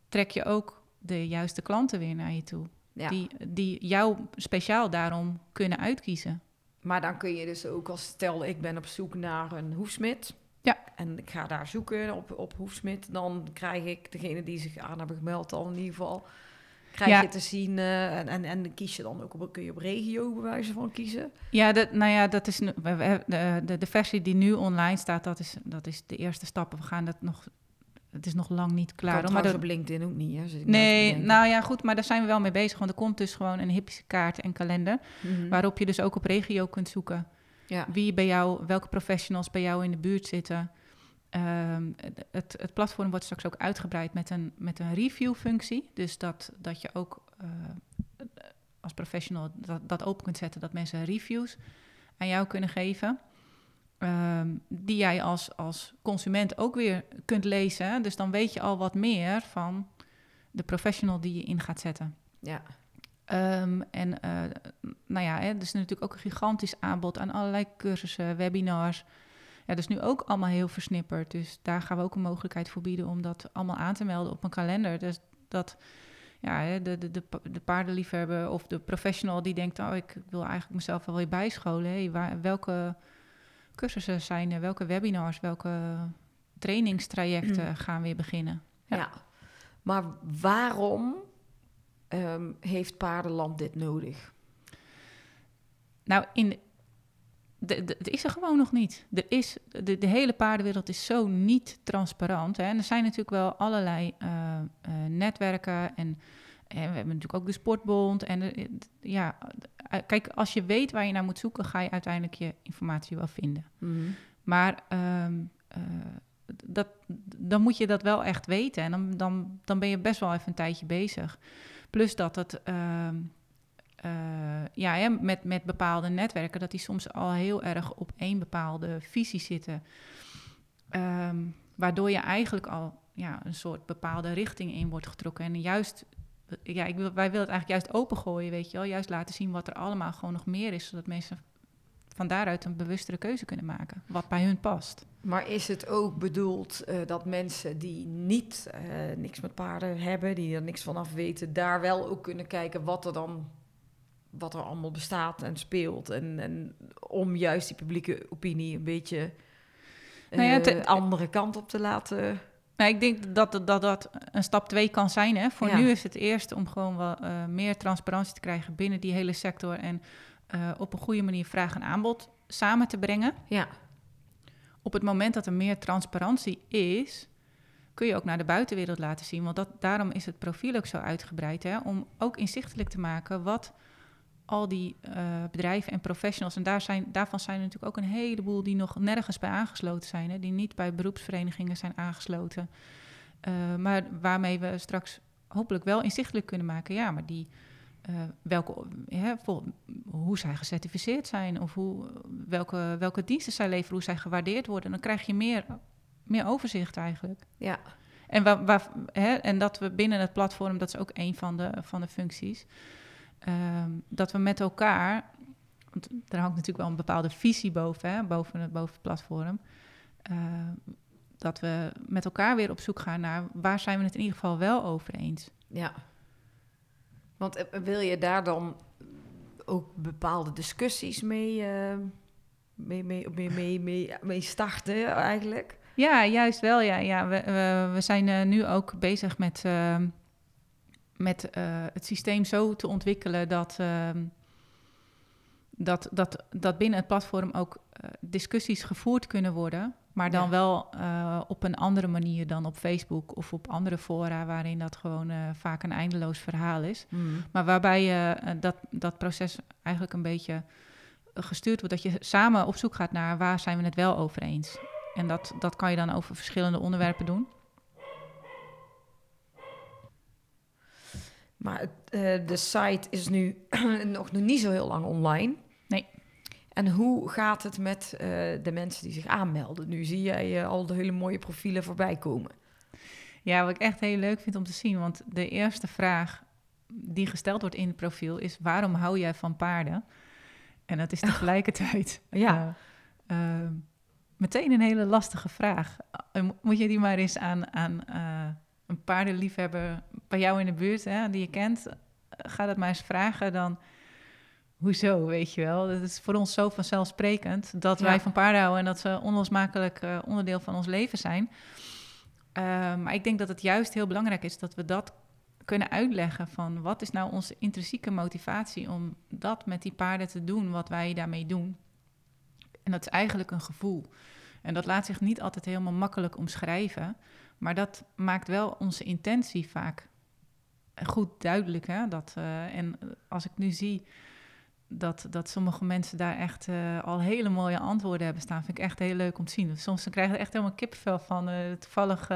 trek je ook de juiste klanten weer naar je toe. Ja. Die, die jou speciaal daarom kunnen uitkiezen. Maar dan kun je dus ook als stel ik ben op zoek naar een hoefsmid. Ja. En ik ga daar zoeken op, op hoefsmid. Dan krijg ik degene die zich aan hebben gemeld dan in ieder geval. Krijg Ja. je te zien eh, en, en, en kies je dan ook op, kun je op regio bij wijze van kiezen. Ja, dat, nou ja, dat is nu- we- we- de, de, de versie die nu online staat, dat is, dat is de eerste stap. We gaan dat nog, het is nog lang niet klaar. Kan hoor, maar dat, op LinkedIn ook niet, hè? nee, nou ja, goed, maar daar zijn we wel mee bezig. Want er komt dus gewoon een hippische kaart en kalender, Mhm. waarop je dus ook op regio kunt zoeken. ja. Wie bij jou, welke professionals bij jou in de buurt zitten. Ehm, het, het platform wordt straks ook uitgebreid met een, met een review-functie. Dus dat, dat je ook eh, als professional dat, dat open kunt zetten, dat mensen reviews aan jou kunnen geven. Ehm, die jij als, als consument ook weer kunt lezen. Dus dan weet je al wat meer van de professional die je in gaat zetten. ja. Ehm, en eh, nou ja, hè, er is natuurlijk ook een gigantisch aanbod aan allerlei cursussen, webinars. Ja, dat is nu ook allemaal heel versnipperd. Dus daar gaan we ook een mogelijkheid voor bieden om dat allemaal aan te melden op een kalender. Dus dat ja, de, de, de, de paardenliefhebber of de professional die denkt... oh, ik wil eigenlijk mezelf wel weer bijscholen. Hey, waar, welke cursussen zijn er? Welke webinars, welke trainingstrajecten gaan weer beginnen? Ja. Ja. Maar waarom ehm, heeft paardenland dit nodig? Nou, in, het is er gewoon nog niet. Er is, de, de hele paardenwereld is zo niet transparant. Hè? En er zijn natuurlijk wel allerlei eh, eh, netwerken. En, en we hebben natuurlijk ook de Sportbond. En ja, eh, kijk, als je weet waar je naar moet zoeken, ga je uiteindelijk je informatie wel vinden. Maar ehm, eh, dat, dan moet je dat wel echt weten. En dan, dan, dan ben je best wel even een tijdje bezig. Plus dat het ehm, eh, ja, hè, met, met bepaalde netwerken, dat die soms al heel erg op één bepaalde visie zitten. Ehm, waardoor je eigenlijk al ja, een soort bepaalde richting in wordt getrokken. En juist, ja, ik wij willen het eigenlijk juist opengooien, weet je wel. Juist laten zien wat er allemaal gewoon nog meer is, zodat mensen van daaruit een bewustere keuze kunnen maken. Wat bij hun past. Maar is het ook bedoeld eh, dat mensen die niet eh, niks met paarden hebben, die er niks van af weten, daar wel ook kunnen kijken wat er dan wat er allemaal bestaat en speelt. En, en om juist die publieke opinie een beetje Nou ja, eh, te- andere kant op te laten. Nou, ik denk dat dat, dat, dat een stap twee kan zijn. Hè. Voor Ja. nu is het eerst om gewoon wel eh, meer transparantie te krijgen binnen die hele sector. En eh, op een goede manier vraag en aanbod samen te brengen. Ja, Op het moment dat er meer transparantie is, kun je ook naar de buitenwereld laten zien. Want dat, daarom is het profiel ook zo uitgebreid. Hè, om ook inzichtelijk te maken wat al die eh, bedrijven en professionals... en daar zijn, daarvan zijn er natuurlijk ook een heleboel die nog nergens bij aangesloten zijn. Hè, die niet bij beroepsverenigingen zijn aangesloten. Eh, maar waarmee we straks hopelijk wel inzichtelijk kunnen maken... ja, maar die... eh, welke, hè, vol- hoe zij gecertificeerd zijn of hoe, welke, welke diensten zij leveren, hoe zij gewaardeerd worden. Dan krijg je meer, meer overzicht eigenlijk. ja, En, waar, waar, hè, en dat we binnen het platform, dat is ook een van de, van de functies, ehm, dat we met elkaar, want er hangt natuurlijk wel een bepaalde visie boven, hè, boven, het, boven het platform, eh, dat we met elkaar weer op zoek gaan naar waar zijn we het in ieder geval wel over eens. ja. Want eh, wil je daar dan ook bepaalde discussies mee, eh, mee, mee, mee, mee, mee, starten eigenlijk? Ja, juist wel. Ja, ja. We, we, we zijn nu ook bezig met, ehm, met eh, het systeem zo te ontwikkelen dat, ehm, dat, dat, dat binnen het platform ook eh, discussies gevoerd kunnen worden. Maar dan Ja. wel eh, op een andere manier dan op Facebook of op andere fora, waarin dat gewoon vaak een eindeloos verhaal is. Maar waarbij je dat, dat proces eigenlijk een beetje gestuurd wordt. Dat je samen op zoek gaat naar waar zijn we het wel over eens. En dat, dat kan je dan over verschillende onderwerpen doen. Maar het, eh, de site is nu nog, niet zo heel lang online. Nee. En hoe gaat het met eh, de mensen die zich aanmelden? Nu zie jij eh, al de hele mooie profielen voorbij komen. Ja, wat ik echt heel leuk vind om te zien. Want de eerste vraag die gesteld wordt in het profiel is... waarom hou jij van paarden? En dat is tegelijkertijd... Ja. meteen een hele lastige vraag. Mo- Moet je die maar eens aan, aan een paardenliefhebber bij jou in de buurt, hè, die je kent... eh, ga dat maar eens vragen dan... Hoezo, weet je wel? Dat is voor ons zo vanzelfsprekend dat Ja. wij van paarden houden en dat ze onlosmakelijk eh, onderdeel van ons leven zijn. Uh, maar ik denk dat het juist heel belangrijk is dat we dat kunnen uitleggen van wat is nou onze intrinsieke motivatie om dat met die paarden te doen, wat wij daarmee doen. En dat is eigenlijk een gevoel. En dat laat zich niet altijd helemaal makkelijk omschrijven, maar dat maakt wel onze intentie vaak goed duidelijk. Hè? Dat, uh, en als ik nu zie dat, dat sommige mensen daar echt al hele mooie antwoorden hebben staan, vind ik echt heel leuk om te zien. Soms krijg je echt helemaal kipvel van. Toevallig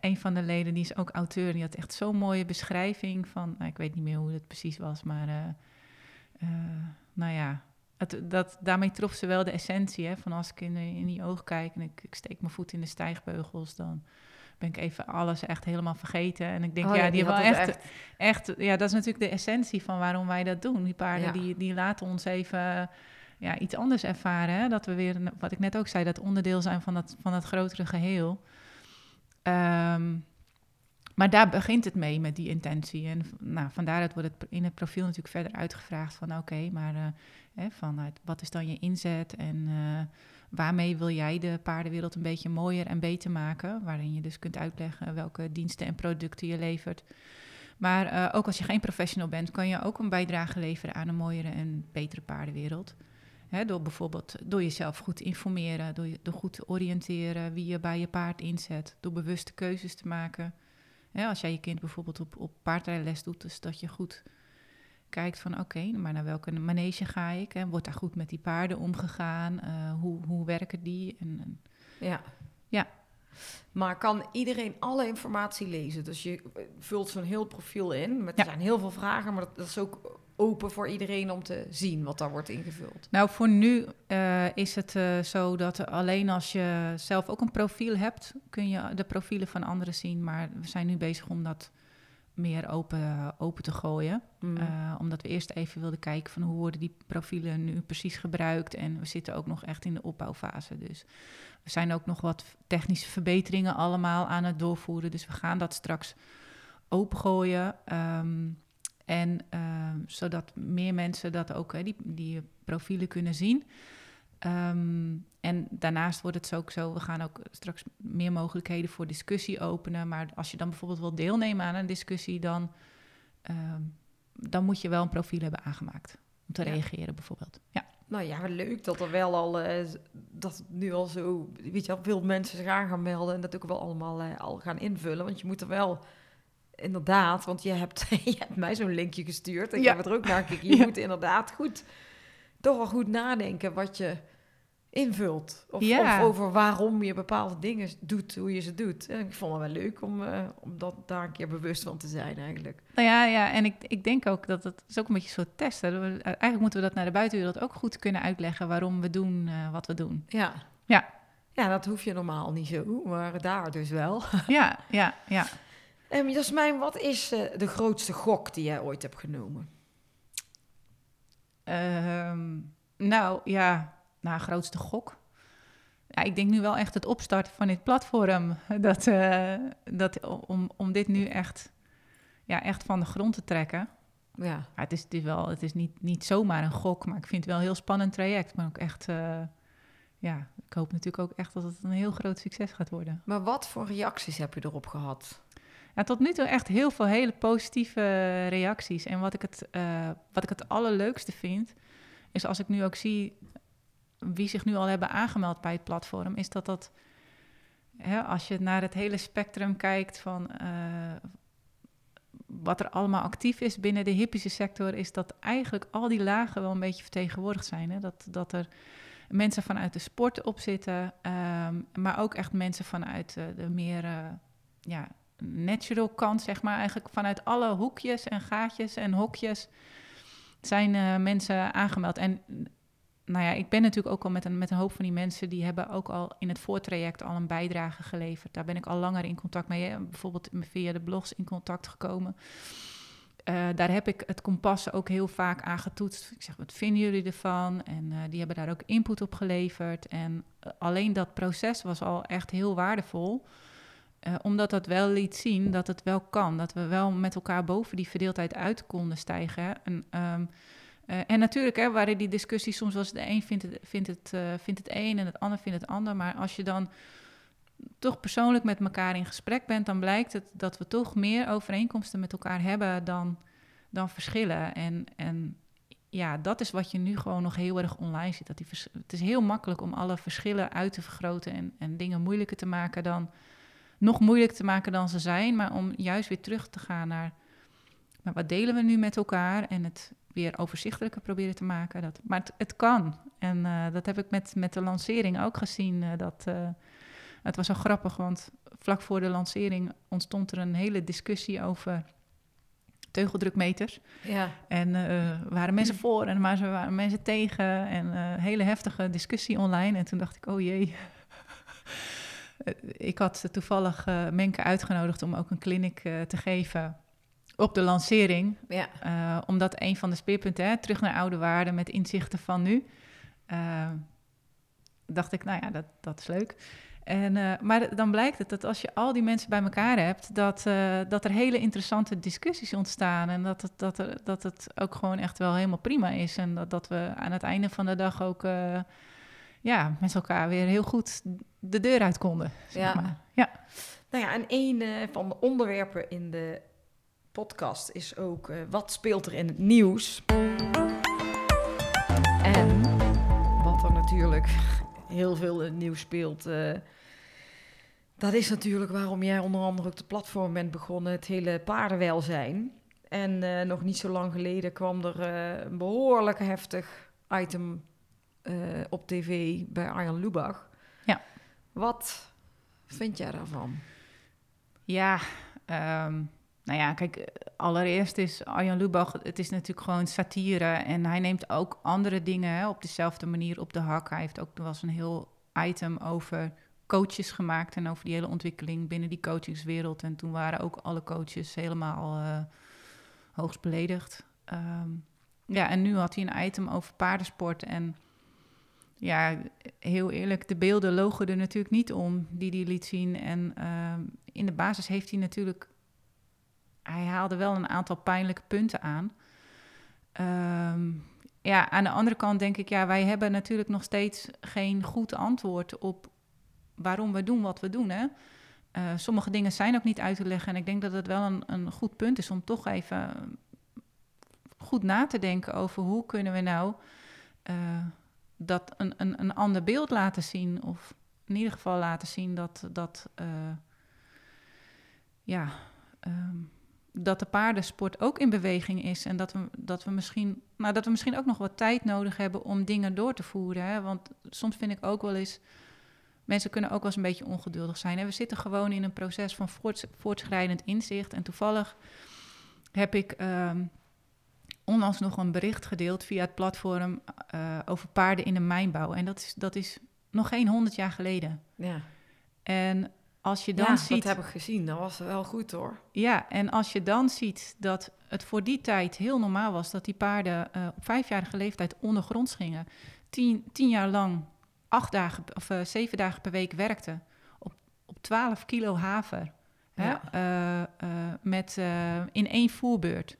een van de leden, die is ook auteur, die had echt zo'n mooie beschrijving van, nou, ik weet niet meer hoe het precies was, maar nou ja, het, dat, daarmee trof ze wel de essentie hè, van als ik in, in die ogen kijk en ik, ik steek mijn voet in de stijgbeugels, dan ben ik even alles echt helemaal vergeten. En ik denk, Oh, ja, die, die hebben wel echt, echt, ja, dat is natuurlijk de essentie van waarom wij dat doen. Die paarden, Ja. die, die laten ons even ja, iets anders ervaren. Hè? Dat we weer, wat ik net ook zei, dat onderdeel zijn van dat, van dat grotere geheel. Ehm, maar daar begint het mee met die intentie. En nou, van daaruit wordt het in het profiel natuurlijk verder uitgevraagd van oké, maar eh, hè, vanuit wat is dan je inzet en eh, waarmee wil jij de paardenwereld een beetje mooier en beter maken? Waarin je dus kunt uitleggen welke diensten en producten je levert. Maar eh, ook als je geen professional bent, kan je ook een bijdrage leveren aan een mooiere en betere paardenwereld. Door bijvoorbeeld door jezelf goed te informeren, door, je, door goed te oriënteren wie je bij je paard inzet, door bewuste keuzes te maken. Hè, als jij je kind bijvoorbeeld op, op paardrijles doet, dus dat je goed kijkt van oké, maar naar welke manege ga ik? Hè? Wordt daar goed met die paarden omgegaan? Eh, hoe, hoe werken die? En, en Ja. Ja. Maar kan iedereen alle informatie lezen? Dus je eh, vult zo'n heel profiel in. Met, Ja. Er zijn heel veel vragen, maar dat, dat is ook open voor iedereen om te zien wat daar wordt ingevuld. Nou, voor nu eh, is het eh, zo dat alleen als je zelf ook een profiel hebt, kun je de profielen van anderen zien. Maar we zijn nu bezig om dat meer open, open te gooien. Mm. Eh, omdat we eerst even wilden kijken van hoe worden die profielen nu precies gebruikt. En we zitten ook nog echt in de opbouwfase. Dus we zijn ook nog wat technische verbeteringen allemaal aan het doorvoeren. Dus we gaan dat straks opengooien. Ehm, en ehm, zodat meer mensen dat ook, hè, die, die profielen kunnen zien. Ehm, en daarnaast wordt het ook zo, we gaan ook straks meer mogelijkheden voor discussie openen. Maar als je dan bijvoorbeeld wil deelnemen aan een discussie, dan, ehm, dan moet je wel een profiel hebben aangemaakt. Om te Ja. reageren bijvoorbeeld. Ja. Nou ja, leuk dat er wel al, eh, dat het nu al zo, weet je wel, veel mensen zich aan gaan melden en dat ook wel allemaal eh, al gaan invullen. Want je moet er wel, inderdaad, want je hebt, je hebt mij zo'n linkje gestuurd en ik Ja. heb er ook naar gekeken. Je Ja. moet inderdaad goed, toch wel goed nadenken wat je invult. Of, Ja. of over waarom je bepaalde dingen doet, hoe je ze doet. En ik vond het wel leuk om, eh, om dat, daar een keer bewust van te zijn eigenlijk. Nou ja, ja en ik, ik denk ook dat het is ook een beetje soort test. Hè. Eigenlijk moeten we dat naar de buitenwereld ook goed kunnen uitleggen waarom we doen eh, wat we doen. Ja. Ja. Ja, dat hoef je normaal niet zo, maar daar dus wel. ja, ja, ja. Um, Jasmijn, wat is eh, de grootste gok die jij ooit hebt genomen? Ehm, nou ja, nou, grootste gok. Ja, ik denk nu wel echt het opstarten van dit platform. Dat, eh, dat, om, om dit nu echt, ja, echt van de grond te trekken. Ja. Ja, het is, het is, wel, het is niet, niet zomaar een gok, maar ik vind het wel een heel spannend traject. Maar ook echt, eh, ja, ik hoop natuurlijk ook echt dat het een heel groot succes gaat worden. Maar wat voor reacties heb je erop gehad? Ja, tot nu toe echt heel veel hele positieve reacties. En wat ik het, eh, wat ik het allerleukste vind, is als ik nu ook zie wie zich nu al hebben aangemeld bij het platform, is dat dat, hè, als je naar het hele spectrum kijkt van eh, wat er allemaal actief is binnen de hippische sector, is dat eigenlijk al die lagen wel een beetje vertegenwoordigd zijn. Hè? Dat, dat er mensen vanuit de sport op zitten, ehm, maar ook echt mensen vanuit eh, de meer ja, natural kant, zeg maar. Eigenlijk vanuit alle hoekjes en gaatjes en hokjes zijn eh, mensen aangemeld. En nou ja, ik ben natuurlijk ook al met een, met een hoop van die mensen die hebben ook al in het voortraject al een bijdrage geleverd. Daar ben ik al langer in contact mee, hè. bijvoorbeeld via de blogs in contact gekomen. Eh, daar heb ik het kompas ook heel vaak aan getoetst. Ik zeg, wat vinden jullie ervan? En eh, die hebben daar ook input op geleverd. En eh, alleen dat proces was al echt heel waardevol. Eh, omdat dat wel liet zien dat het wel kan. Dat we wel met elkaar boven die verdeeldheid uit konden stijgen. En, ehm, eh, en natuurlijk hè, waren die discussies soms was de een vindt het, vindt, het, eh, vindt het een en het ander vindt het ander. Maar als je dan toch persoonlijk met elkaar in gesprek bent, dan blijkt het dat we toch meer overeenkomsten met elkaar hebben dan, dan verschillen. En, en ja, dat is wat je nu gewoon nog heel erg online ziet. Dat die het is heel makkelijk om alle verschillen uit te vergroten en, en dingen moeilijker te maken dan nog moeilijker te maken dan ze zijn, maar om juist weer terug te gaan naar maar wat delen we nu met elkaar en het weer overzichtelijker proberen te maken. Dat, maar het, het kan. En eh, dat heb ik met, met de lancering ook gezien. eh, dat, eh, het was zo grappig, want vlak voor de lancering ontstond er een hele discussie over teugeldrukmeters. Ja. En waren mensen voor en maar ze waren mensen tegen. En eh hele heftige discussie online. En toen dacht ik, oh jee. Eh, ik had toevallig eh Menke uitgenodigd om ook een clinic eh, te geven op de lancering. Ja. Omdat een van de speerpunten, hè, terug naar oude waarden met inzichten van nu. dacht ik, nou ja, dat, dat is leuk. En, maar dan blijkt het dat als je al die mensen bij elkaar hebt, dat, dat er hele interessante discussies ontstaan. En dat het, dat, er, dat het ook gewoon echt wel helemaal prima is. En dat, dat we aan het einde van de dag ook ja, met elkaar weer heel goed de deur uit konden. Zeg Ja. maar. ja. Nou ja, en een eh, van de onderwerpen in de podcast is ook eh, wat speelt er in het nieuws. En wat er natuurlijk heel veel in het nieuws speelt, eh, dat is natuurlijk waarom jij onder andere ook de platform bent begonnen, het hele paardenwelzijn. En nog niet zo lang geleden kwam er een behoorlijk heftig item eh, op tv bij Arjan Lubach. Ja. Wat vind jij daarvan? Ja, ehm, nou ja, kijk, allereerst is Arjan Lubach, het is natuurlijk gewoon satire. En hij neemt ook andere dingen hè, op dezelfde manier op de hak. Hij heeft ook, er was een heel item over coaches gemaakt en over die hele ontwikkeling binnen die coachingswereld. En toen waren ook alle coaches helemaal eh, hoogst beledigd. Ehm, ja, en nu had hij een item over paardensport en... Ja, heel eerlijk, de beelden logen er natuurlijk niet om die hij liet zien. En ehm, in de basis heeft hij natuurlijk... Hij haalde wel een aantal pijnlijke punten aan. Ehm, ja, aan de andere kant denk ik... Ja, wij hebben natuurlijk nog steeds geen goed antwoord op waarom we doen wat we doen. Hè? Eh, sommige dingen zijn ook niet uit te leggen. En ik denk dat het wel een, een goed punt is om toch even goed na te denken over hoe kunnen we nou eh, dat een, een, een ander beeld laten zien. Of in ieder geval laten zien dat, dat, eh, ja, ehm, dat de paardensport ook in beweging is. En dat we, dat, we misschien, nou, dat we misschien ook nog wat tijd nodig hebben om dingen door te voeren. Hè? Want soms vind ik ook wel eens. Mensen kunnen ook wel eens een beetje ongeduldig zijn. Hè? We zitten gewoon in een proces van voorts, voortschrijdend inzicht. En toevallig heb ik ehm, onlangs nog een bericht gedeeld via het platform eh, over paarden in de mijnbouw. En dat is, dat is nog geen honderd jaar geleden. Ja, En als je dan ja ziet. dat heb ik gezien. Dat was wel goed hoor. Ja, en als je dan ziet dat het voor die tijd heel normaal was dat die paarden eh, op vijfjarige leeftijd ondergronds gingen, tien, tien jaar lang acht dagen of eh, zeven dagen per week werkten op, op 12 kilo haver. Ja. met, in één voerbeurt.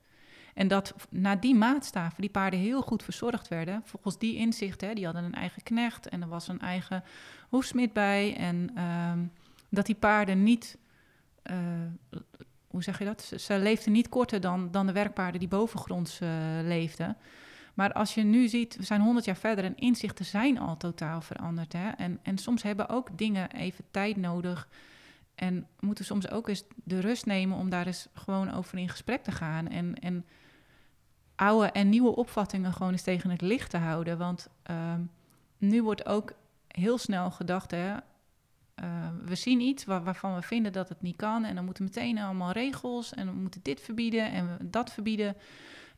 En dat na die maatstaven die paarden heel goed verzorgd werden, volgens die inzichten, die hadden een eigen knecht en er was een eigen hoefsmid bij. En ehm, dat die paarden niet, eh, hoe zeg je dat? Ze, ze leefden niet korter dan, dan de werkpaarden die bovengronds eh, leefden. Maar als je nu ziet, we zijn 100 jaar verder en inzichten zijn al totaal veranderd. Hè? En, en soms hebben ook dingen even tijd nodig. En moeten soms ook eens de rust nemen om daar eens gewoon over in gesprek te gaan. En, en oude en nieuwe opvattingen gewoon eens tegen het licht te houden. Want ehm, nu wordt ook heel snel gedacht, hè, eh, we zien iets waar- waarvan we vinden dat het niet kan. En dan moeten meteen allemaal regels en we moeten dit verbieden en dat verbieden.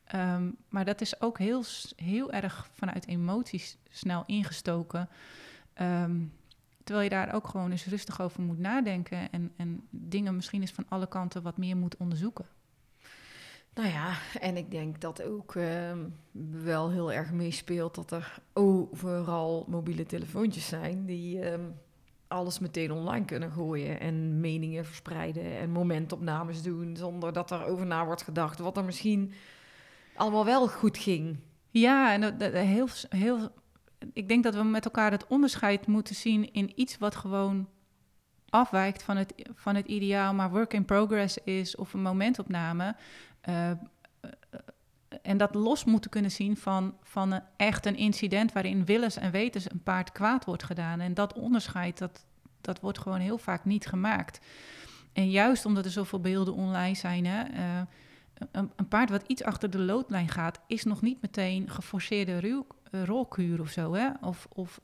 Ehm, maar dat is ook heel, heel erg vanuit emoties snel ingestoken. Ehm, terwijl je daar ook gewoon eens rustig over moet nadenken. En, en dingen misschien eens van alle kanten wat meer moet onderzoeken. Nou ja, en ik denk dat ook ehm, wel heel erg meespeelt dat er overal mobiele telefoontjes zijn die ehm, alles meteen online kunnen gooien en meningen verspreiden en momentopnames doen zonder dat er over na wordt gedacht wat er misschien allemaal wel goed ging. Ja, en heel, heel, ik denk dat we met elkaar het onderscheid moeten zien in iets wat gewoon afwijkt van het, van het ideaal, maar work in progress is of een momentopname. Eh, eh, en dat los moeten kunnen zien van, van een, echt een incident waarin willens en wetens een paard kwaad wordt gedaan. En dat onderscheid, dat, dat wordt gewoon heel vaak niet gemaakt. En juist omdat er zoveel beelden online zijn, hè, eh, een, een paard wat iets achter de loodlijn gaat, is nog niet meteen geforceerde ruw, rolkuur of zo. Hè? Of, of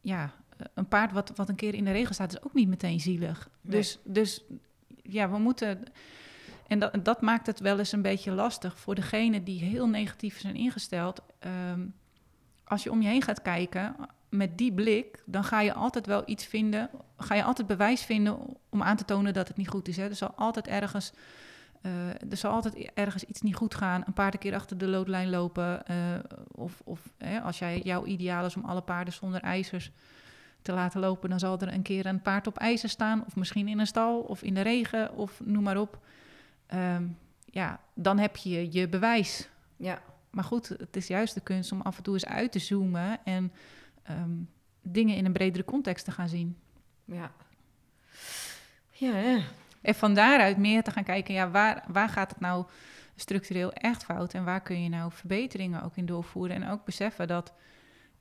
ja, een paard wat, wat een keer in de regen staat, is ook niet meteen zielig. Nee. Dus, dus ja, we moeten. En dat, dat maakt het wel eens een beetje lastig voor degenen die heel negatief zijn ingesteld. Ehm, als je om je heen gaat kijken met die blik, dan ga je altijd wel iets vinden. Ga je altijd bewijs vinden om aan te tonen dat het niet goed is. Hè? Er zal altijd ergens. eh, er zal altijd ergens iets niet goed gaan. Een paard een keer achter de loodlijn lopen. eh, of of hè, als jij, jouw ideaal is om alle paarden zonder ijzers te laten lopen, dan zal er een keer een paard op ijzer staan. Of misschien in een stal of in de regen of noem maar op. Ehm, ja, dan heb je je bewijs. Ja, Maar goed, het is juist de kunst om af en toe eens uit te zoomen en ehm, dingen in een bredere context te gaan zien. ja. Ja. En van daaruit meer te gaan kijken, ja, waar, waar gaat het nou structureel echt fout en waar kun je nou verbeteringen ook in doorvoeren en ook beseffen dat,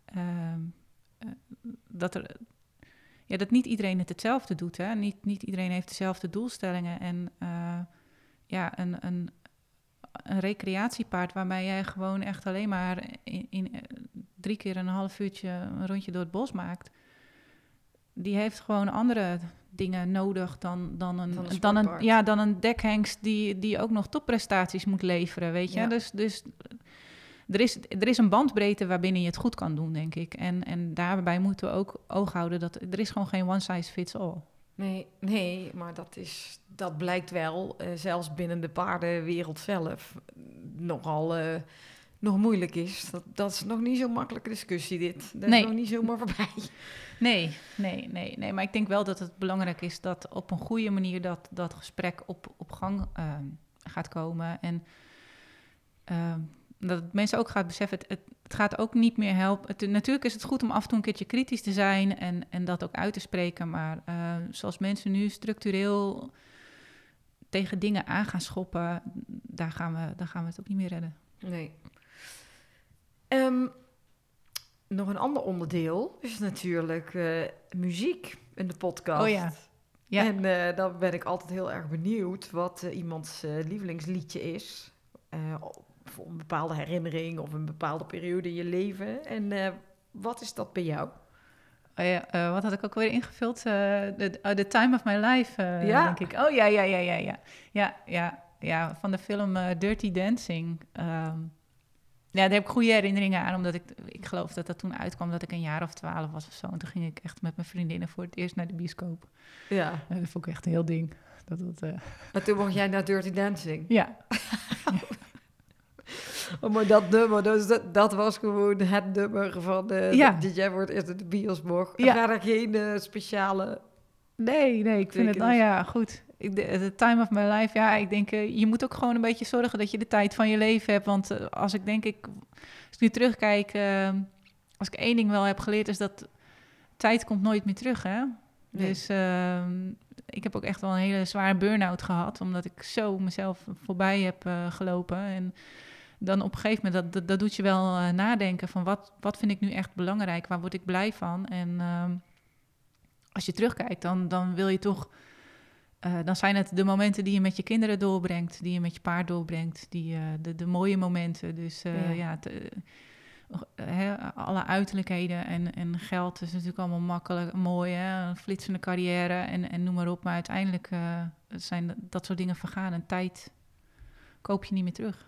ehm, eh, dat, er, ja, dat niet iedereen het hetzelfde doet. Hè? Niet, niet iedereen heeft dezelfde doelstellingen en eh, ja, een, een, een recreatiepaard waarmee jij gewoon echt alleen maar in, in eh, drie keer een half uurtje een rondje door het bos maakt, die heeft gewoon andere dingen nodig dan, dan, een, Dan een dan, een, sportpaard. ja, dan een dekhengst die, die ook nog topprestaties moet leveren, weet je. Ja. Dus, dus er, is, er is een bandbreedte waarbinnen je het goed kan doen, denk ik. En, en daarbij moeten we ook oog houden dat er is gewoon geen one size fits all. Nee, nee, maar dat, is, dat blijkt wel, eh, zelfs binnen de paardenwereld zelf, nogal eh, nog moeilijk is. Dat, dat is nog niet zo'n makkelijke discussie, dit. Dat Nee. is nog niet zomaar voorbij. Nee, nee, nee, nee. Maar ik denk wel dat het belangrijk is dat op een goede manier dat, dat gesprek op, op gang ehm, gaat komen. En ehm, dat mensen ook gaat beseffen, het, het, het gaat ook niet meer helpen. Het, natuurlijk is het goed om af en toe een keertje kritisch te zijn en, en dat ook uit te spreken. Maar eh, zoals mensen nu structureel tegen dingen aan gaan schoppen, daar gaan we, daar gaan we het ook niet meer redden. Nee. Ehm, nog een ander onderdeel is natuurlijk eh, muziek in de podcast. Oh ja. Ja. En eh, dan ben ik altijd heel erg benieuwd wat eh, iemands lievelingsliedje is. Voor een bepaalde herinnering of een bepaalde periode in je leven. En wat is dat bij jou? Oh ja, eh, wat had ik ook weer ingevuld? Eh, The, oh, the Time of My Life, eh, Ja. denk ik. Oh ja, ja, ja, ja, ja. Ja, ja, ja van de film Dirty Dancing. Ehm, ja, daar heb ik goede herinneringen aan, omdat ik, ik geloof dat dat toen uitkwam dat ik een jaar of twaalf was of zo. En toen ging ik echt met mijn vriendinnen voor het eerst naar de bioscoop. Ja. Dat vond ik echt een heel ding. Dat, dat, En toen mocht jij naar Dirty Dancing. ja, maar dat nummer, dus dat, dat was gewoon het nummer van eh Ja. dat jij voor het eerst in de bios mocht. Ja. Ja. er geen eh, speciale... Nee, nee, ik vind het, nou ja, goed. Ik, de, the time of my life, ja, ik denk, eh, je moet ook gewoon een beetje zorgen dat je de tijd van je leven hebt. Want als ik denk, ik, als ik nu terugkijk, eh, als ik één ding wel heb geleerd, is dat tijd komt nooit meer terug, hè? Nee. Dus ehm, ik heb ook echt wel een hele zware burn-out gehad, omdat ik zo mezelf voorbij heb gelopen. En dan op een gegeven moment, dat, dat, dat doet je wel eh, nadenken van wat, wat vind ik nu echt belangrijk, waar word ik blij van? En ehm, als je terugkijkt, dan, dan wil je toch, eh, dan zijn het de momenten die je met je kinderen doorbrengt, die je met je paard doorbrengt, die, eh, de, de mooie momenten. Dus Ja. ja, alle uiterlijkheden en, en geld is natuurlijk allemaal makkelijk, mooi, hè? een flitsende carrière en, en noem maar op. Maar uiteindelijk zijn dat- dat soort dingen vergaan en tijd koop je niet meer terug.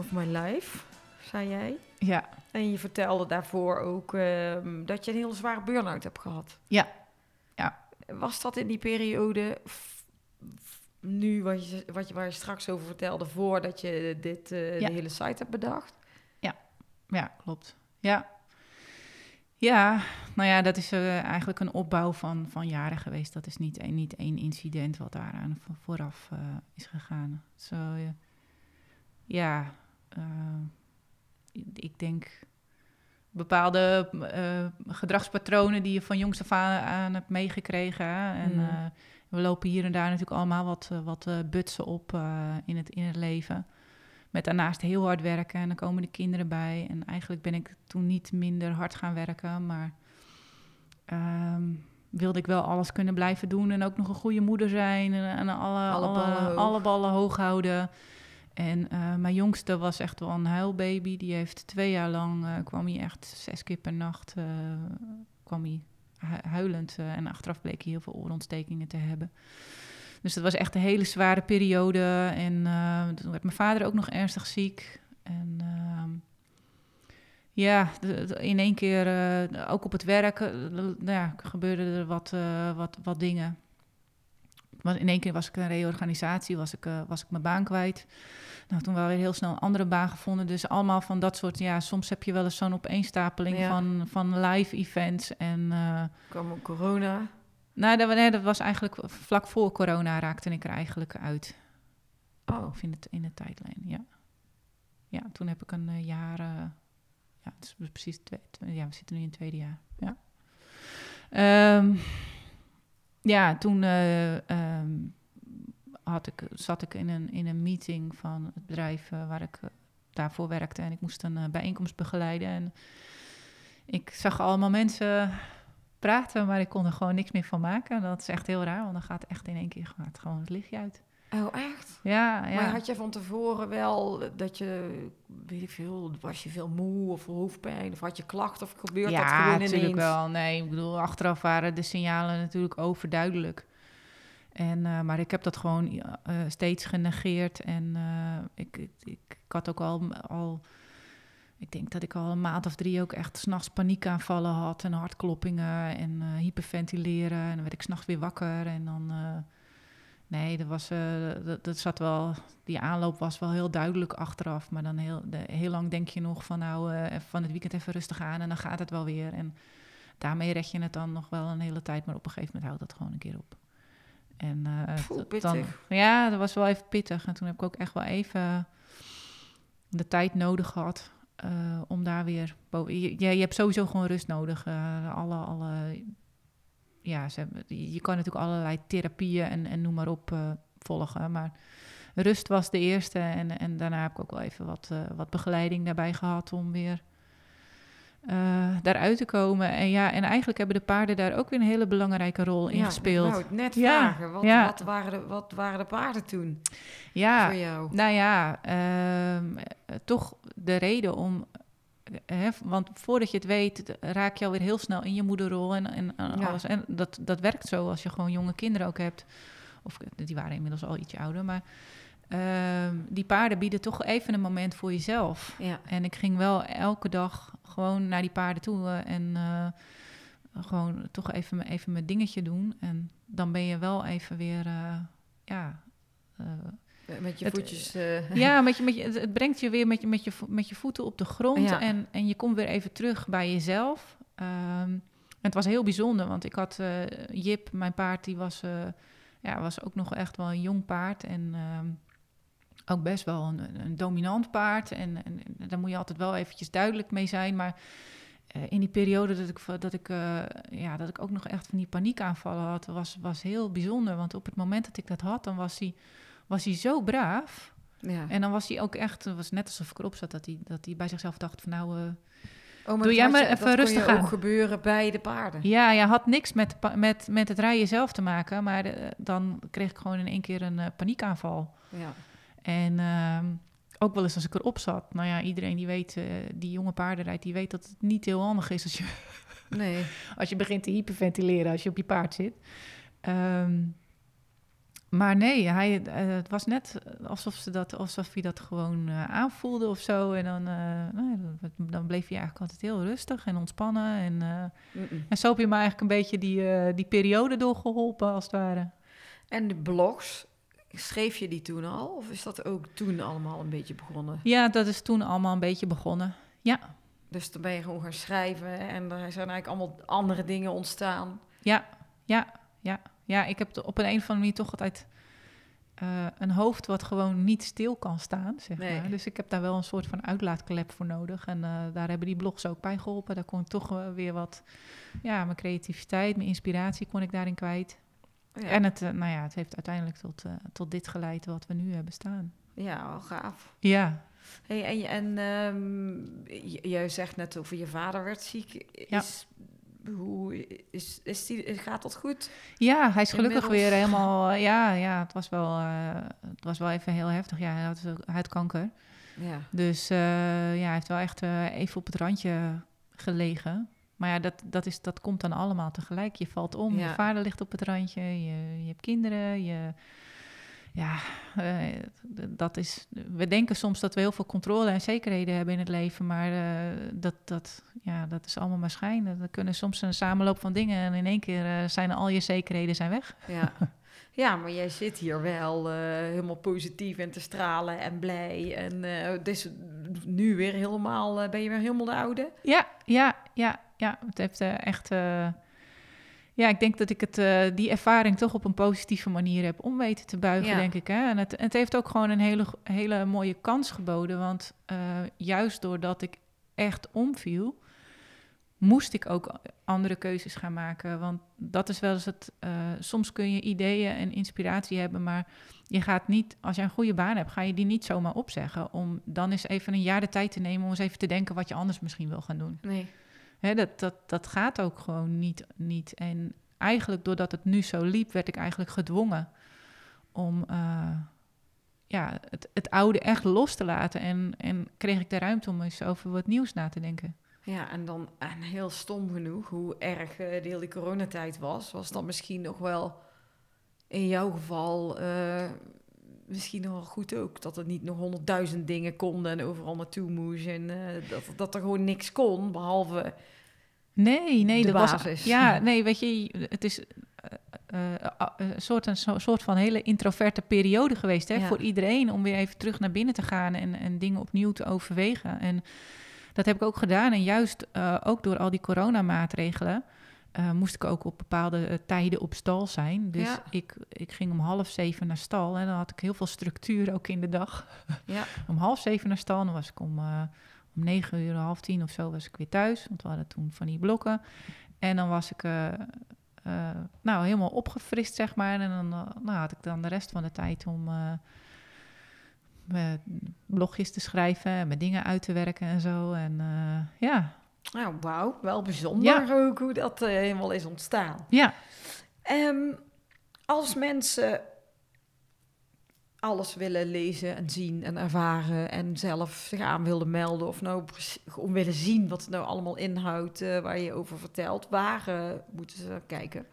of my life, zei jij. Ja, En je vertelde daarvoor ook ehm, dat je een hele zware burn-out hebt gehad. ja, ja. Was dat in die periode, f- f- nu wat je, wat je, waar je straks over vertelde, voordat je dit, eh, Ja. de hele site hebt bedacht? Ja, klopt. Ja. Ja, nou ja, dat is eh, eigenlijk een opbouw van, van jaren geweest. Dat is niet, niet één incident wat daaraan vo- vooraf eh, is gegaan. Zo, ja, ja eh, ik denk bepaalde eh, gedragspatronen die je van jongs af aan, aan hebt meegekregen. En Mhm. eh, we lopen hier en daar natuurlijk allemaal wat, wat butsen op in, het, in het leven. Met daarnaast heel hard werken en dan komen de kinderen bij. En eigenlijk ben ik toen niet minder hard gaan werken, maar ehm, wilde ik wel alles kunnen blijven doen en ook nog een goede moeder zijn en, en alle, Alle alle, ballen alle ballen hoog houden. En eh, mijn jongste was echt wel een huilbaby. Die heeft twee jaar lang, eh, kwam hij echt zes keer per nacht, eh, kwam hij hu- huilend. en achteraf bleek hij heel veel oorontstekingen te hebben. Dus dat was echt een hele zware periode. En toen werd mijn vader ook nog ernstig ziek. En ehm, ja, in één keer, ook op het werk, ja, gebeurden er wat, wat, wat dingen. Want in één keer was ik een reorganisatie, was ik, eh, was ik mijn baan kwijt. Nou, toen wel weer heel snel een andere baan gevonden. Dus allemaal van dat soort, ja, soms heb je wel eens zo'n opeenstapeling Ja. van, van live events. En eh, kwam ook corona. nou, dat, nee, dat was eigenlijk vlak voor corona raakte ik er eigenlijk uit. Oh, Of in, het, in de tijdlijn, ja. Ja, toen heb ik een eh, jaar... ja, het is precies twee, twee- ja, we zitten nu in het tweede jaar, ja. Ehm, ja, toen had ik, zat ik in een, in een meeting van het bedrijf eh, waar ik eh, daarvoor werkte. En ik moest een eh, bijeenkomst begeleiden. En ik zag allemaal mensen praten, maar ik kon er gewoon niks meer van maken. Dat is echt heel raar, want dan gaat echt in één keer gaat gewoon het lichtje uit. oh echt? Ja, ja. Maar had je van tevoren wel dat je, weet ik veel, was je veel moe of hoofdpijn? Of had je klachten of gebeurt dat ja, gewoon natuurlijk ineens? wel. Nee, ik bedoel, achteraf waren de signalen natuurlijk overduidelijk. En, eh, maar ik heb dat gewoon eh, steeds genegeerd. En eh, ik, ik, ik, had ook al, al... Ik denk dat ik al een maand of drie ook echt s'nachts paniekaanvallen had. En hartkloppingen en hyperventileren. En dan werd ik s'nachts weer wakker. En dan... nee, dat, was, dat, dat zat wel... Die aanloop was wel heel duidelijk achteraf. Maar dan heel, de, heel lang denk je nog van... Nou, van het weekend even rustig aan. En dan gaat het wel weer. En daarmee red je het dan nog wel een hele tijd. Maar op een gegeven moment houdt dat gewoon een keer op. En Poeh, t- dan, ja, dat was wel even pittig. En toen heb ik ook echt wel even de tijd nodig gehad eh, om daar weer boven. Je, je, hebt sowieso gewoon rust nodig. eh, alle, alle, ja, ze hebben- je kan natuurlijk allerlei therapieën en, en noem maar op volgen. Maar rust was de eerste. En, en daarna heb ik ook wel even wat, wat begeleiding daarbij gehad om weer eh, daaruit te komen. En ja, en eigenlijk hebben de paarden daar ook weer een hele belangrijke rol in Ja, gespeeld. Ik wou het net Ja, vragen. Wat, ja. wat, waren de, wat waren de paarden toen ja, voor jou? Nou ja, ehm, eh, toch de reden om. Hè, want voordat je het weet, raak je alweer heel snel in je moederrol en, en, en alles. En dat, dat werkt zo als je gewoon jonge kinderen ook hebt. Of die waren inmiddels al ietsje ouder. Maar ehm, die paarden bieden toch even een moment voor jezelf. Ja. En ik ging wel elke dag gewoon naar die paarden toe eh, en eh, gewoon toch even, mijn- even mijn dingetje doen. En dan ben je wel even weer, eh, ja. Met je Het- voetjes. ja, met je, met je, het, het brengt je weer met je, met, je, met je voeten op de grond. Ja. En, en je komt weer even terug bij jezelf. Ehm, het was heel bijzonder, want ik had Jip, mijn paard, die was, ja, was ook nog echt wel een jong paard. En ehm, ook best wel een, een dominant paard. En, en, en daar moet je altijd wel eventjes duidelijk mee zijn. Maar eh, in die periode dat ik, dat, ik, eh, ja, dat ik ook nog echt van die paniekaanvallen had, was, was heel bijzonder. Want op het moment dat ik dat had, dan was hij, was hij zo braaf. ja. En dan was hij ook echt, het was net alsof ik erop zat, dat hij, dat hij bij zichzelf dacht van nou, Oh, maar Doe jij maar even rustig aan. gebeuren bij de paarden. ja, ja, had niks met, met, met het rijden zelf te maken, maar dan kreeg ik gewoon in één keer een eh, paniekaanval. Ja. En ehm, ook wel eens als ik erop zat, nou ja, iedereen die weet, eh, die jonge paarden rijdt, die weet dat het niet heel handig is als je, Nee. als je begint te hyperventileren als je op je paard zit. Ehm, maar nee, hij, eh, het was net alsof, ze dat, alsof hij dat gewoon eh, aanvoelde of zo. En dan, nou dan bleef hij eigenlijk altijd heel rustig en ontspannen. En, en zo heb je me eigenlijk een beetje die, die periode doorgeholpen, als het ware. En de blogs, schreef je die toen al? Of is dat ook toen allemaal een beetje begonnen? Ja, dat is toen allemaal een beetje begonnen. Ja, Dus dan ben je gewoon gaan schrijven en er zijn eigenlijk allemaal andere dingen ontstaan. ja, ja, ja. Ja, ik heb op een, een of andere manier toch altijd eh, een hoofd wat gewoon niet stil kan staan, zeg Nee. maar. Dus ik heb daar wel een soort van uitlaatklep voor nodig. En eh, daar hebben die blogs ook bij geholpen. Daar kon ik toch eh, weer wat, ja, mijn creativiteit, mijn inspiratie kon ik daarin kwijt. Ja, En het, eh, nou ja, het heeft uiteindelijk tot, eh, tot dit geleid wat we nu hebben staan. ja wel gaaf. Ja, Hey, en en j- jij zegt net over je vader werd ziek. Is, hoe is, is die, gaat dat goed? Ja, hij is gelukkig Inmiddels- weer helemaal. eh, Ja, ja het, was wel, het was wel even heel heftig. Ja, hij had huidkanker. Ja. Dus ja, hij heeft wel echt even op het randje gelegen. Maar ja, dat, dat, is, dat komt dan allemaal tegelijk. Je valt om, Ja. je vader ligt op het randje, je, je hebt kinderen, je... Ja, eh, dat is... We denken soms dat we heel veel controle en zekerheden hebben in het leven, maar eh, dat, dat, ja, dat is allemaal maar schijn. Er kunnen soms een samenloop van dingen en in één keer eh, zijn al je zekerheden zijn weg. Ja. Ja, maar jij zit hier wel eh, helemaal positief en te stralen en blij. En eh dus nu weer helemaal, eh, ben je weer helemaal de oude? Ja, ja, ja, ja. Het heeft echt. ja, ik denk dat ik het, die ervaring toch op een positieve manier heb om weten te buigen, Ja. denk ik. Hè? En het, het heeft ook gewoon een hele, hele mooie kans geboden. Want juist doordat ik echt omviel, moest ik ook andere keuzes gaan maken. Want dat is wel eens het. eh, soms kun je ideeën en inspiratie hebben, maar je gaat niet, als je een goede baan hebt, ga je die niet zomaar opzeggen. Om dan eens even een jaar de tijd te nemen om eens even te denken wat je anders misschien wil gaan doen. Nee. Hè, dat, dat, dat gaat ook gewoon niet, niet. En eigenlijk doordat het nu zo liep, werd ik eigenlijk gedwongen om, eh, ja, het, het oude echt los te laten. En, en kreeg ik de ruimte om eens over wat nieuws na te denken. Ja, en dan en heel stom genoeg, hoe erg eh, de hele coronatijd was, was dan misschien nog wel in jouw geval eh, misschien nog wel goed ook. Dat er niet nog honderdduizend dingen konden en overal naartoe moest. En eh, dat, dat er gewoon niks kon, behalve... Nee, nee, De was- basis. ja, nee, weet je, het is een soort, een soort van hele introverte periode geweest hè, Ja. voor iedereen om weer even terug naar binnen te gaan en, en dingen opnieuw te overwegen. En dat heb ik ook gedaan. En juist eh, ook door al die coronamaatregelen eh, moest ik ook op bepaalde eh, tijden op stal zijn. Dus Ja. ik, ik ging om half zeven naar stal en dan had ik heel veel structuur ook in de dag. Ja, om half zeven naar stal. Dan was ik om, om negen uur, half tien of zo was ik weer thuis. Want we hadden toen van die blokken. En dan was ik nou, helemaal opgefrist, zeg maar. En dan nou, had ik dan de rest van de tijd om blogjes te schrijven... en mijn dingen uit te werken en zo. En eh, ja, nou wauw, wel bijzonder ook hoe dat eh, helemaal is ontstaan. ja. Ehm, als mensen alles willen lezen en zien en ervaren en zelf zich aan wilden melden of nou gewoon willen zien wat het nou allemaal inhoudt eh, waar je over vertelt, waar moeten ze kijken?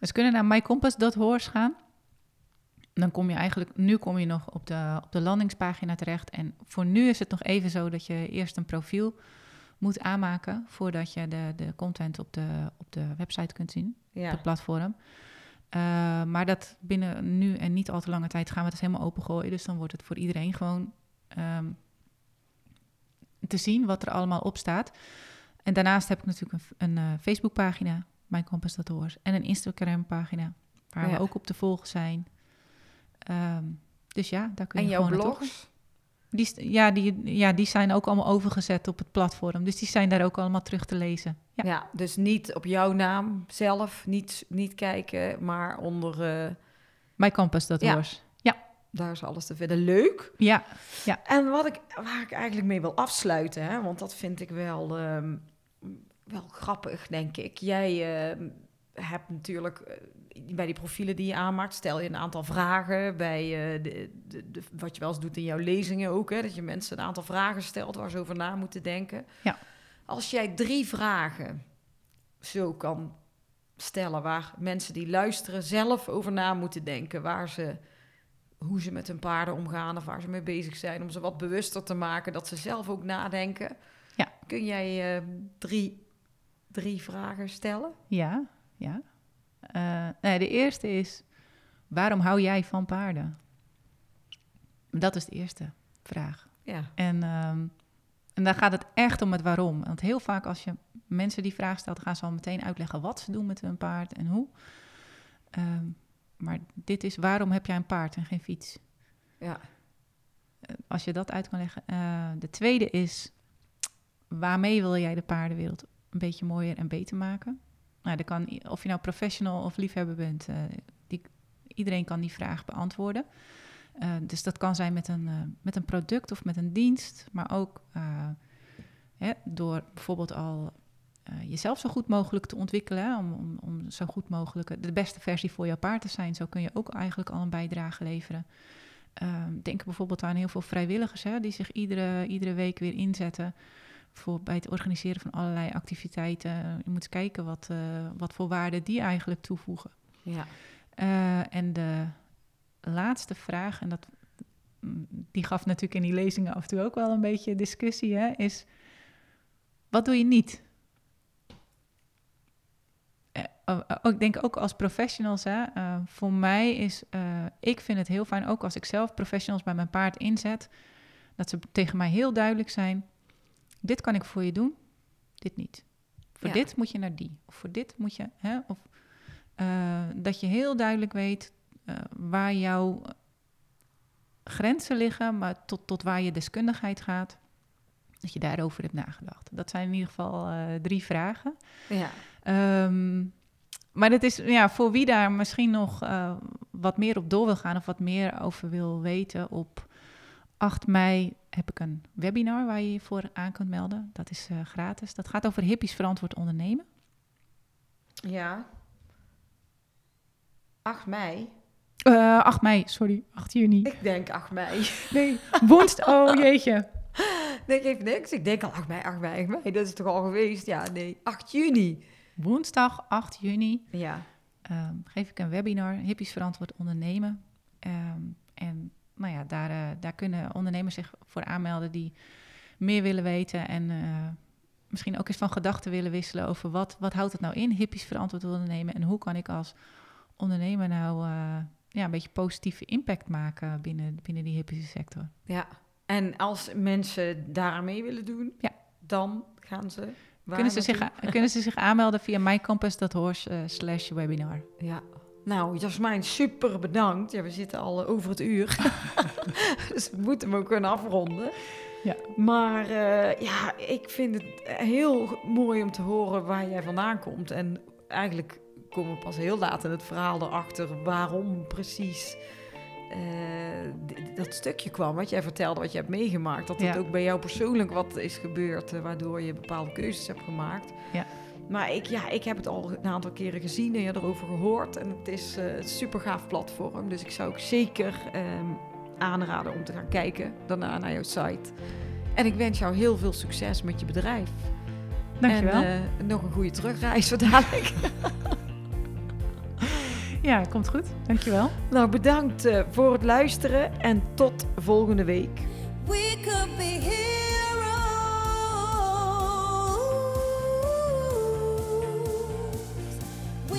Dus kunnen naar mycompass.horse gaan. Dan kom je eigenlijk, nu kom je nog op de, op de landingspagina terecht. En voor nu is het nog even zo dat je eerst een profiel moet aanmaken voordat je de, de content op de, op de website kunt zien, op Ja, het platform. Eh, maar dat binnen nu en niet al te lange tijd gaan we het helemaal opengooien. Dus dan wordt het voor iedereen gewoon ehm, te zien wat er allemaal op staat. En daarnaast heb ik natuurlijk een, een eh, Facebookpagina, Mijn Compass dat Hoors, en een Instagram-pagina waar Ja. we ook op te volgen zijn. Ehm, dus ja, daar kun je en jouw gewoon naartoe blogs? die, ja, die, ja, die zijn ook allemaal overgezet op het platform. Dus die zijn daar ook allemaal terug te lezen. Ja, Ja. dus niet op jouw naam zelf, niet, niet kijken, maar onder, eh, My Compass, dat Ja. hoors. daar is alles te vinden. Leuk. Ja, En wat ik, waar ik eigenlijk mee wil afsluiten, hè, want dat vind ik wel, ehm, wel grappig, denk ik. Jij ehm, hebt natuurlijk eh, bij die profielen die je aanmaakt, stel je een aantal vragen bij eh, de, de, de- wat je wel eens doet in jouw lezingen ook, hè, dat je mensen een aantal vragen stelt waar ze over na moeten denken. Ja. Als jij drie vragen zo kan stellen waar mensen die luisteren zelf over na moeten denken, waar ze hoe ze met hun paarden omgaan of waar ze mee bezig zijn, om ze wat bewuster te maken, dat ze zelf ook nadenken. Ja. Kun jij eh, drie, drie vragen stellen? ja, ja. Eh, nee, de eerste is, waarom hou jij van paarden? Dat is de eerste vraag. Ja. En, ehm, en dan gaat het echt om het waarom. Want heel vaak als je mensen die vraag stelt, gaan ze al meteen uitleggen wat ze doen met hun paard en hoe. Ehm, maar dit is, waarom heb jij een paard en geen fiets? Ja. Eh, Als je dat uit kan leggen. Eh, de tweede is, waarmee wil jij de paardenwereld een beetje mooier en beter maken? Nou, kan, of je nou professional of liefhebber bent, eh, die, iedereen kan die vraag beantwoorden. Eh, dus dat kan zijn met een, eh, met een product of met een dienst, maar ook hè, door bijvoorbeeld al jezelf zo goed mogelijk te ontwikkelen, om, om, om zo goed mogelijk de beste versie voor jouw paard te zijn. Zo kun je ook eigenlijk al een bijdrage leveren. Ehm, denk bijvoorbeeld aan heel veel vrijwilligers hè, die zich iedere, iedere week weer inzetten voor, bij het organiseren van allerlei activiteiten. Je moet kijken wat, eh, wat voor waarde die eigenlijk toevoegen. Ja. Eh, en de laatste vraag, en dat, die gaf natuurlijk in die lezingen af en toe ook wel een beetje discussie, hè, is wat doe je niet? Eh, oh, oh, ik denk ook als professionals, hè, voor mij is, ik vind het heel fijn, ook als ik zelf professionals bij mijn paard inzet, dat ze tegen mij heel duidelijk zijn, dit kan ik voor je doen, dit niet. Voor Ja. dit moet je naar die, of voor dit moet je, hè, of eh, dat je heel duidelijk weet eh, waar jouw grenzen liggen, maar tot, tot waar je deskundigheid gaat. Dat je daarover hebt nagedacht. Dat zijn in ieder geval eh, drie vragen. Ja. Ehm, maar het is ja, voor wie daar misschien nog wat meer op door wil gaan of wat meer over wil weten. Op 8 mei heb ik een webinar waar je je voor aan kunt melden. Dat is eh, gratis. Dat gaat over hippies verantwoord ondernemen. Ja. 8 mei. Eh, 8 mei, sorry. 8 juni. Ik denk 8 mei. Nee, woensdag. Oh jeetje. Nee, geeft niks. Ik denk al 8 mei, 8 mei, 8 mei. Dat is toch al geweest? Ja, nee. 8 juni. Woensdag 8 juni Ja. ehm, geef ik een webinar, Hippies Verantwoord Ondernemen. Ehm, en nou ja, daar, eh, daar kunnen ondernemers zich voor aanmelden die meer willen weten en eh, misschien ook eens van gedachten willen wisselen over wat, wat houdt het nou in, hippies verantwoord ondernemen en hoe kan ik als ondernemer nou eh, ja, een beetje positieve impact maken binnen, binnen die hippische sector. Ja. En als mensen daaraan mee willen doen, Ja. dan gaan ze... waar Kunnen ze, zich, kunnen ze zich aanmelden via mycampus.horse eh, slash webinar. Ja. Nou, Jasmijn, super bedankt. Ja, we zitten al eh, over het uur. dus we moeten hem ook kunnen afronden. Ja. Maar eh, ja, ik vind het heel mooi om te horen waar jij vandaan komt. En eigenlijk komen we pas heel laat in het verhaal erachter waarom precies eh, dat stukje kwam. Wat jij vertelde, wat je hebt meegemaakt. Dat het Ja. ook bij jou persoonlijk wat is gebeurd, waardoor je bepaalde keuzes hebt gemaakt. Ja. Maar ik, ja, ik heb het al een aantal keren gezien en je erover gehoord. En het is eh, een super gaaf platform. Dus ik zou ook zeker ehm, aanraden om te gaan kijken daarna naar jouw site. En ik wens jou heel veel succes met je bedrijf. Dankjewel. En eh, nog een goede terugreis zo dadelijk. ja, komt goed. Dankjewel. nou, bedankt eh, voor het luisteren en tot volgende week. We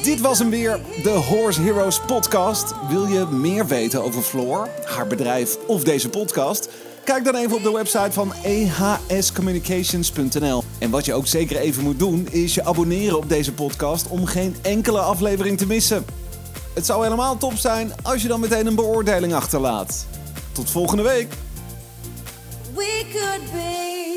Dit was hem weer, de Horse Heroes podcast. Wil je meer weten over Floor, haar bedrijf of deze podcast? Kijk dan even op de website van ehscommunications.nl. En wat je ook zeker even moet doen, is je abonneren op deze podcast om geen enkele aflevering te missen. Het zou helemaal top zijn als je dan meteen een beoordeling achterlaat. Tot volgende week! We could be